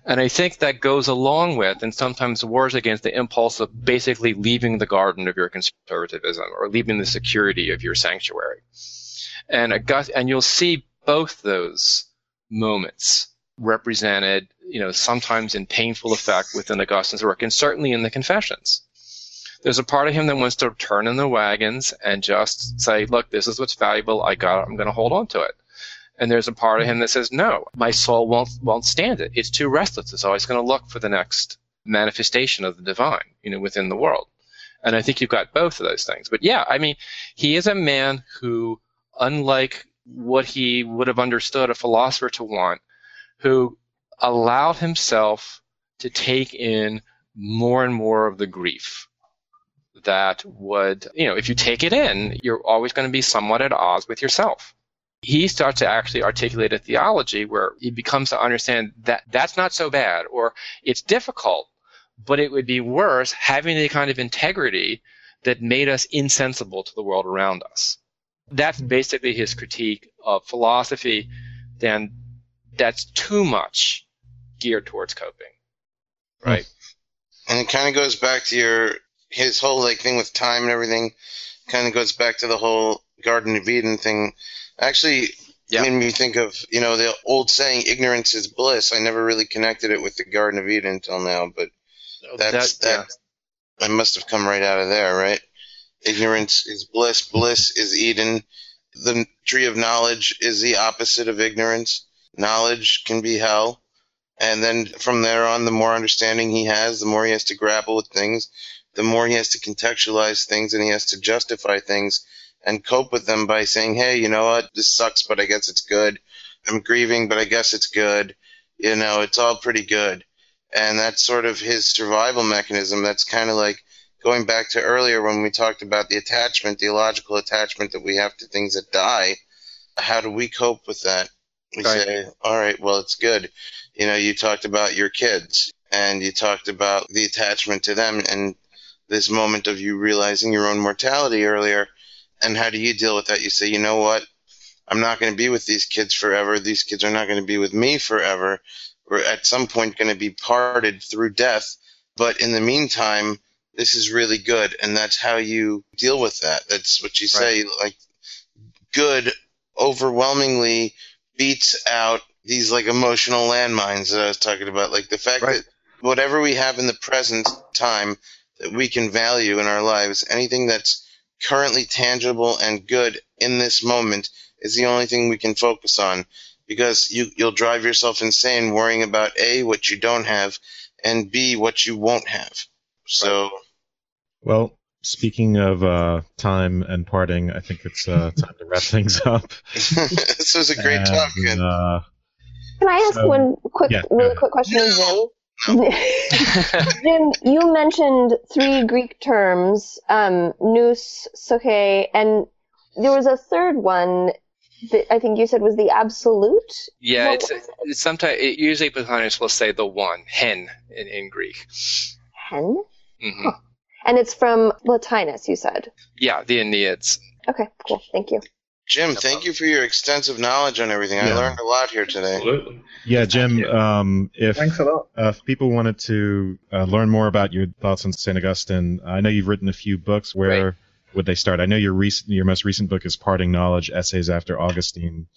And I think that goes along with, and sometimes wars against the impulse of basically leaving the garden of your conservatism or leaving the security of your sanctuary. And, and you'll see both those moments represented, you know, sometimes in painful effect within Augustine's work, and certainly in the Confessions. There's a part of him that wants to turn in the wagons and just say, "Look, this is what's valuable. I got it. I'm going to hold on to it." And there's a part of him that says, "No, my soul won't won't stand it. It's too restless. It's always going to look for the next manifestation of the divine, you know, within the world." And I think you've got both of those things. But yeah, I mean, he is a man who, unlike what he would have understood a philosopher to want, who allowed himself to take in more and more of the grief that would, you know, if you take it in, you're always going to be somewhat at odds with yourself. He starts to actually articulate a theology where he becomes to understand that that's not so bad, or it's difficult, but it would be worse having the kind of integrity that made us insensible to the world around us. That's basically his critique of philosophy. Then that's too much geared towards coping. Right.
And it kind of goes back to your his whole like thing with time and everything. Kind of goes back to the whole Garden of Eden thing. Actually, yeah. made me think of you know the old saying "ignorance is bliss." I never really connected it with the Garden of Eden until now, but oh, that's that. that yeah. I must have come right out of there, right? Ignorance is bliss. Bliss is Eden. The tree of knowledge is the opposite of ignorance knowledge can be hell. And then from there on, the more understanding he has, the more he has to grapple with things, the more he has to contextualize things and he has to justify things and cope with them by saying, hey, you know what, this sucks, but I guess it's good. I'm grieving, but I guess it's good. You know, it's all pretty good. And that's sort of his survival mechanism. That's kind of like going back to earlier when we talked about the attachment, the illogical attachment that we have to things that die. How do we cope with that? We right. say, all right, well, it's good. You know, you talked about your kids and you talked about the attachment to them and this moment of you realizing your own mortality earlier. And how do you deal with that? You say, you know what? I'm not going to be with these kids forever. These kids are not going to be with me forever. We're at some point going to be parted through death. But in the meantime, this is really good. And that's how you deal with that. That's what you say. Right. Like, good overwhelmingly beats out these like emotional landmines that I was talking about. Like the fact right. that whatever we have in the present time that we can value in our lives, anything that's currently tangible and good in this moment is the only thing we can focus on because you you'll drive yourself insane worrying about a what you don't have and b what you won't have. So
well, Speaking of uh, time and parting, I think it's uh, time to wrap things up.
this was a great and, talk. Uh,
Can I ask so, one quick, yeah, really quick question, no. Jim? No. Jim, you mentioned three Greek terms: um, nous, psyche, and there was a third one that I think you said was the absolute.
Yeah, it's, it's sometimes it, usually Plotinus will say the one hen in, in Greek.
Hen.
Mm-hmm. Huh.
And it's from Plotinus, you said?
Yeah, the Enneads.
Okay, cool. Thank you.
Jim, thank you for your extensive knowledge on everything. I
Yeah.
learned a lot here today.
Absolutely.
Yeah, Jim. Um, if
Thanks a lot.
uh, if people wanted to uh, learn more about your thoughts on Saint Augustine, I know you've written a few books. Where
Right.
would they start? I know your recent, your most recent book is Parting Knowledge: Essays After Augustine,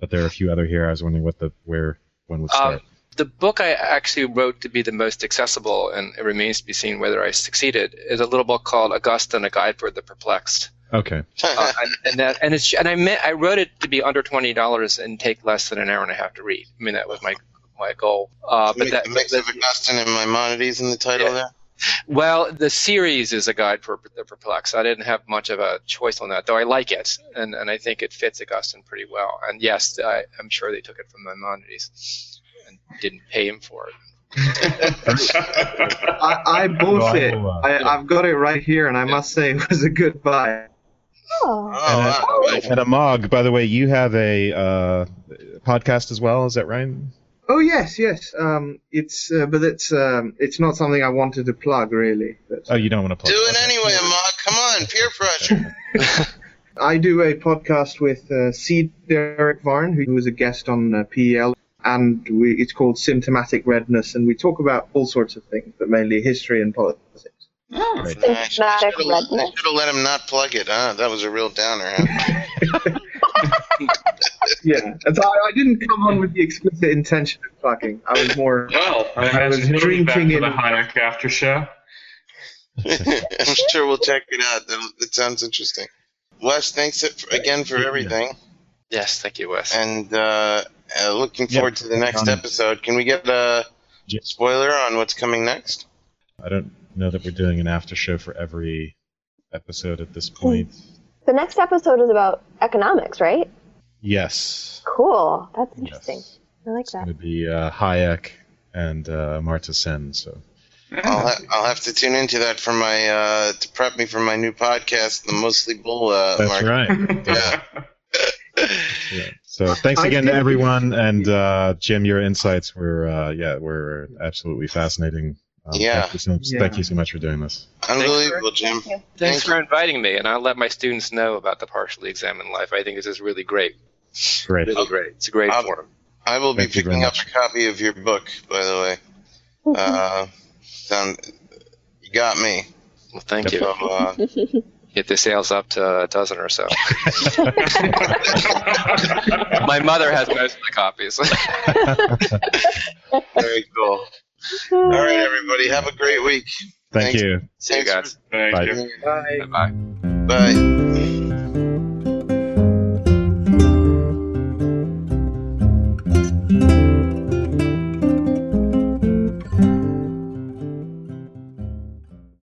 but there are a few other here. I was wondering what the where one would start.
Um, the book I actually wrote to be the most accessible, and it remains to be seen whether I succeeded, is a little book called Augustine: A Guide for the Perplexed.
okay.
Uh, and, and that and it's and I meant I wrote it to be under twenty dollars and take less than an hour and a half to read. I mean that was my my goal. Uh, but
Mix-
that,
a mix of Augustine and Maimonides in the title
Yeah.
there.
well, the series is a guide for the perplexed. I didn't have much of a choice on that, though I like it, and and I think it fits Augustine pretty well. And yes, I, I'm sure they took it from Maimonides and didn't pay him for it.
I, I bought
Well, I
it.
will,
I, I've got it right here, and I must say it was a good buy.
Oh.
Oh, wow.
And Amogh, by the way, you have a uh, podcast as well. Is that right?
Oh yes, yes. Um, it's uh, but it's um, it's not something I wanted to plug really. But
Oh, you don't want to plug.
Do it
okay.
anyway, Amogh. Come on, peer pressure.
I do a podcast with uh, C. Derek Varn, who was a guest on uh, PEL, and we, it's called Symptomatic Redness, and we talk about all sorts of things, but mainly history and politics.
Oh,
I
Symptomatic
should have let him not plug it. Huh? That was a real downer. Huh?
Yeah, and so I, I didn't come on with the explicit intention of plugging. I was more.
well, I
I was
imagine back
drinking
for the
in-
Hayek after show.
I'm sure we'll check it out. That, that sounds interesting. Wes, thanks it for, again for everything,
Yes, thank you, Wes.
and uh, uh, looking
Yeah.
forward to the next
Um,
episode. Can we get a spoiler on what's coming next?
I don't know that we're doing an after show for every episode at this point.
The next episode is about economics, right?
Yes.
Cool. That's interesting.
Yes.
I like that.
It's going to be uh, Hayek and uh, Amartya Sen. So
I'll, ha- I'll have to tune into that for my uh, to prep me for my new podcast, the Mostly Bull. Uh,
that's
Market.
right.
Yeah.
Yeah. So thanks again to everyone, and uh, Jim, your insights were uh, yeah were absolutely fascinating. Um,
Yeah.
Thank you, so,
Yeah.
thank you so much for doing this.
Unbelievable, Jim.
Thank
Thanks for inviting me, and I'll let my students know about the partially examined life. I think this is really great.
Great.
Really great. It's a great
Um,
forum.
I will be
Thank you
picking up a copy of your book, by the way. Uh, sound, you got me.
Well, thank
So,
you.
uh,
Get the sales up to a dozen or so. my mother has most of the copies.
very cool. All right, everybody, have a great week.
Thank
Thanks.
you.
See you
Thanks
guys.
Thank
Bye.
you.
Bye.
Bye.
Bye.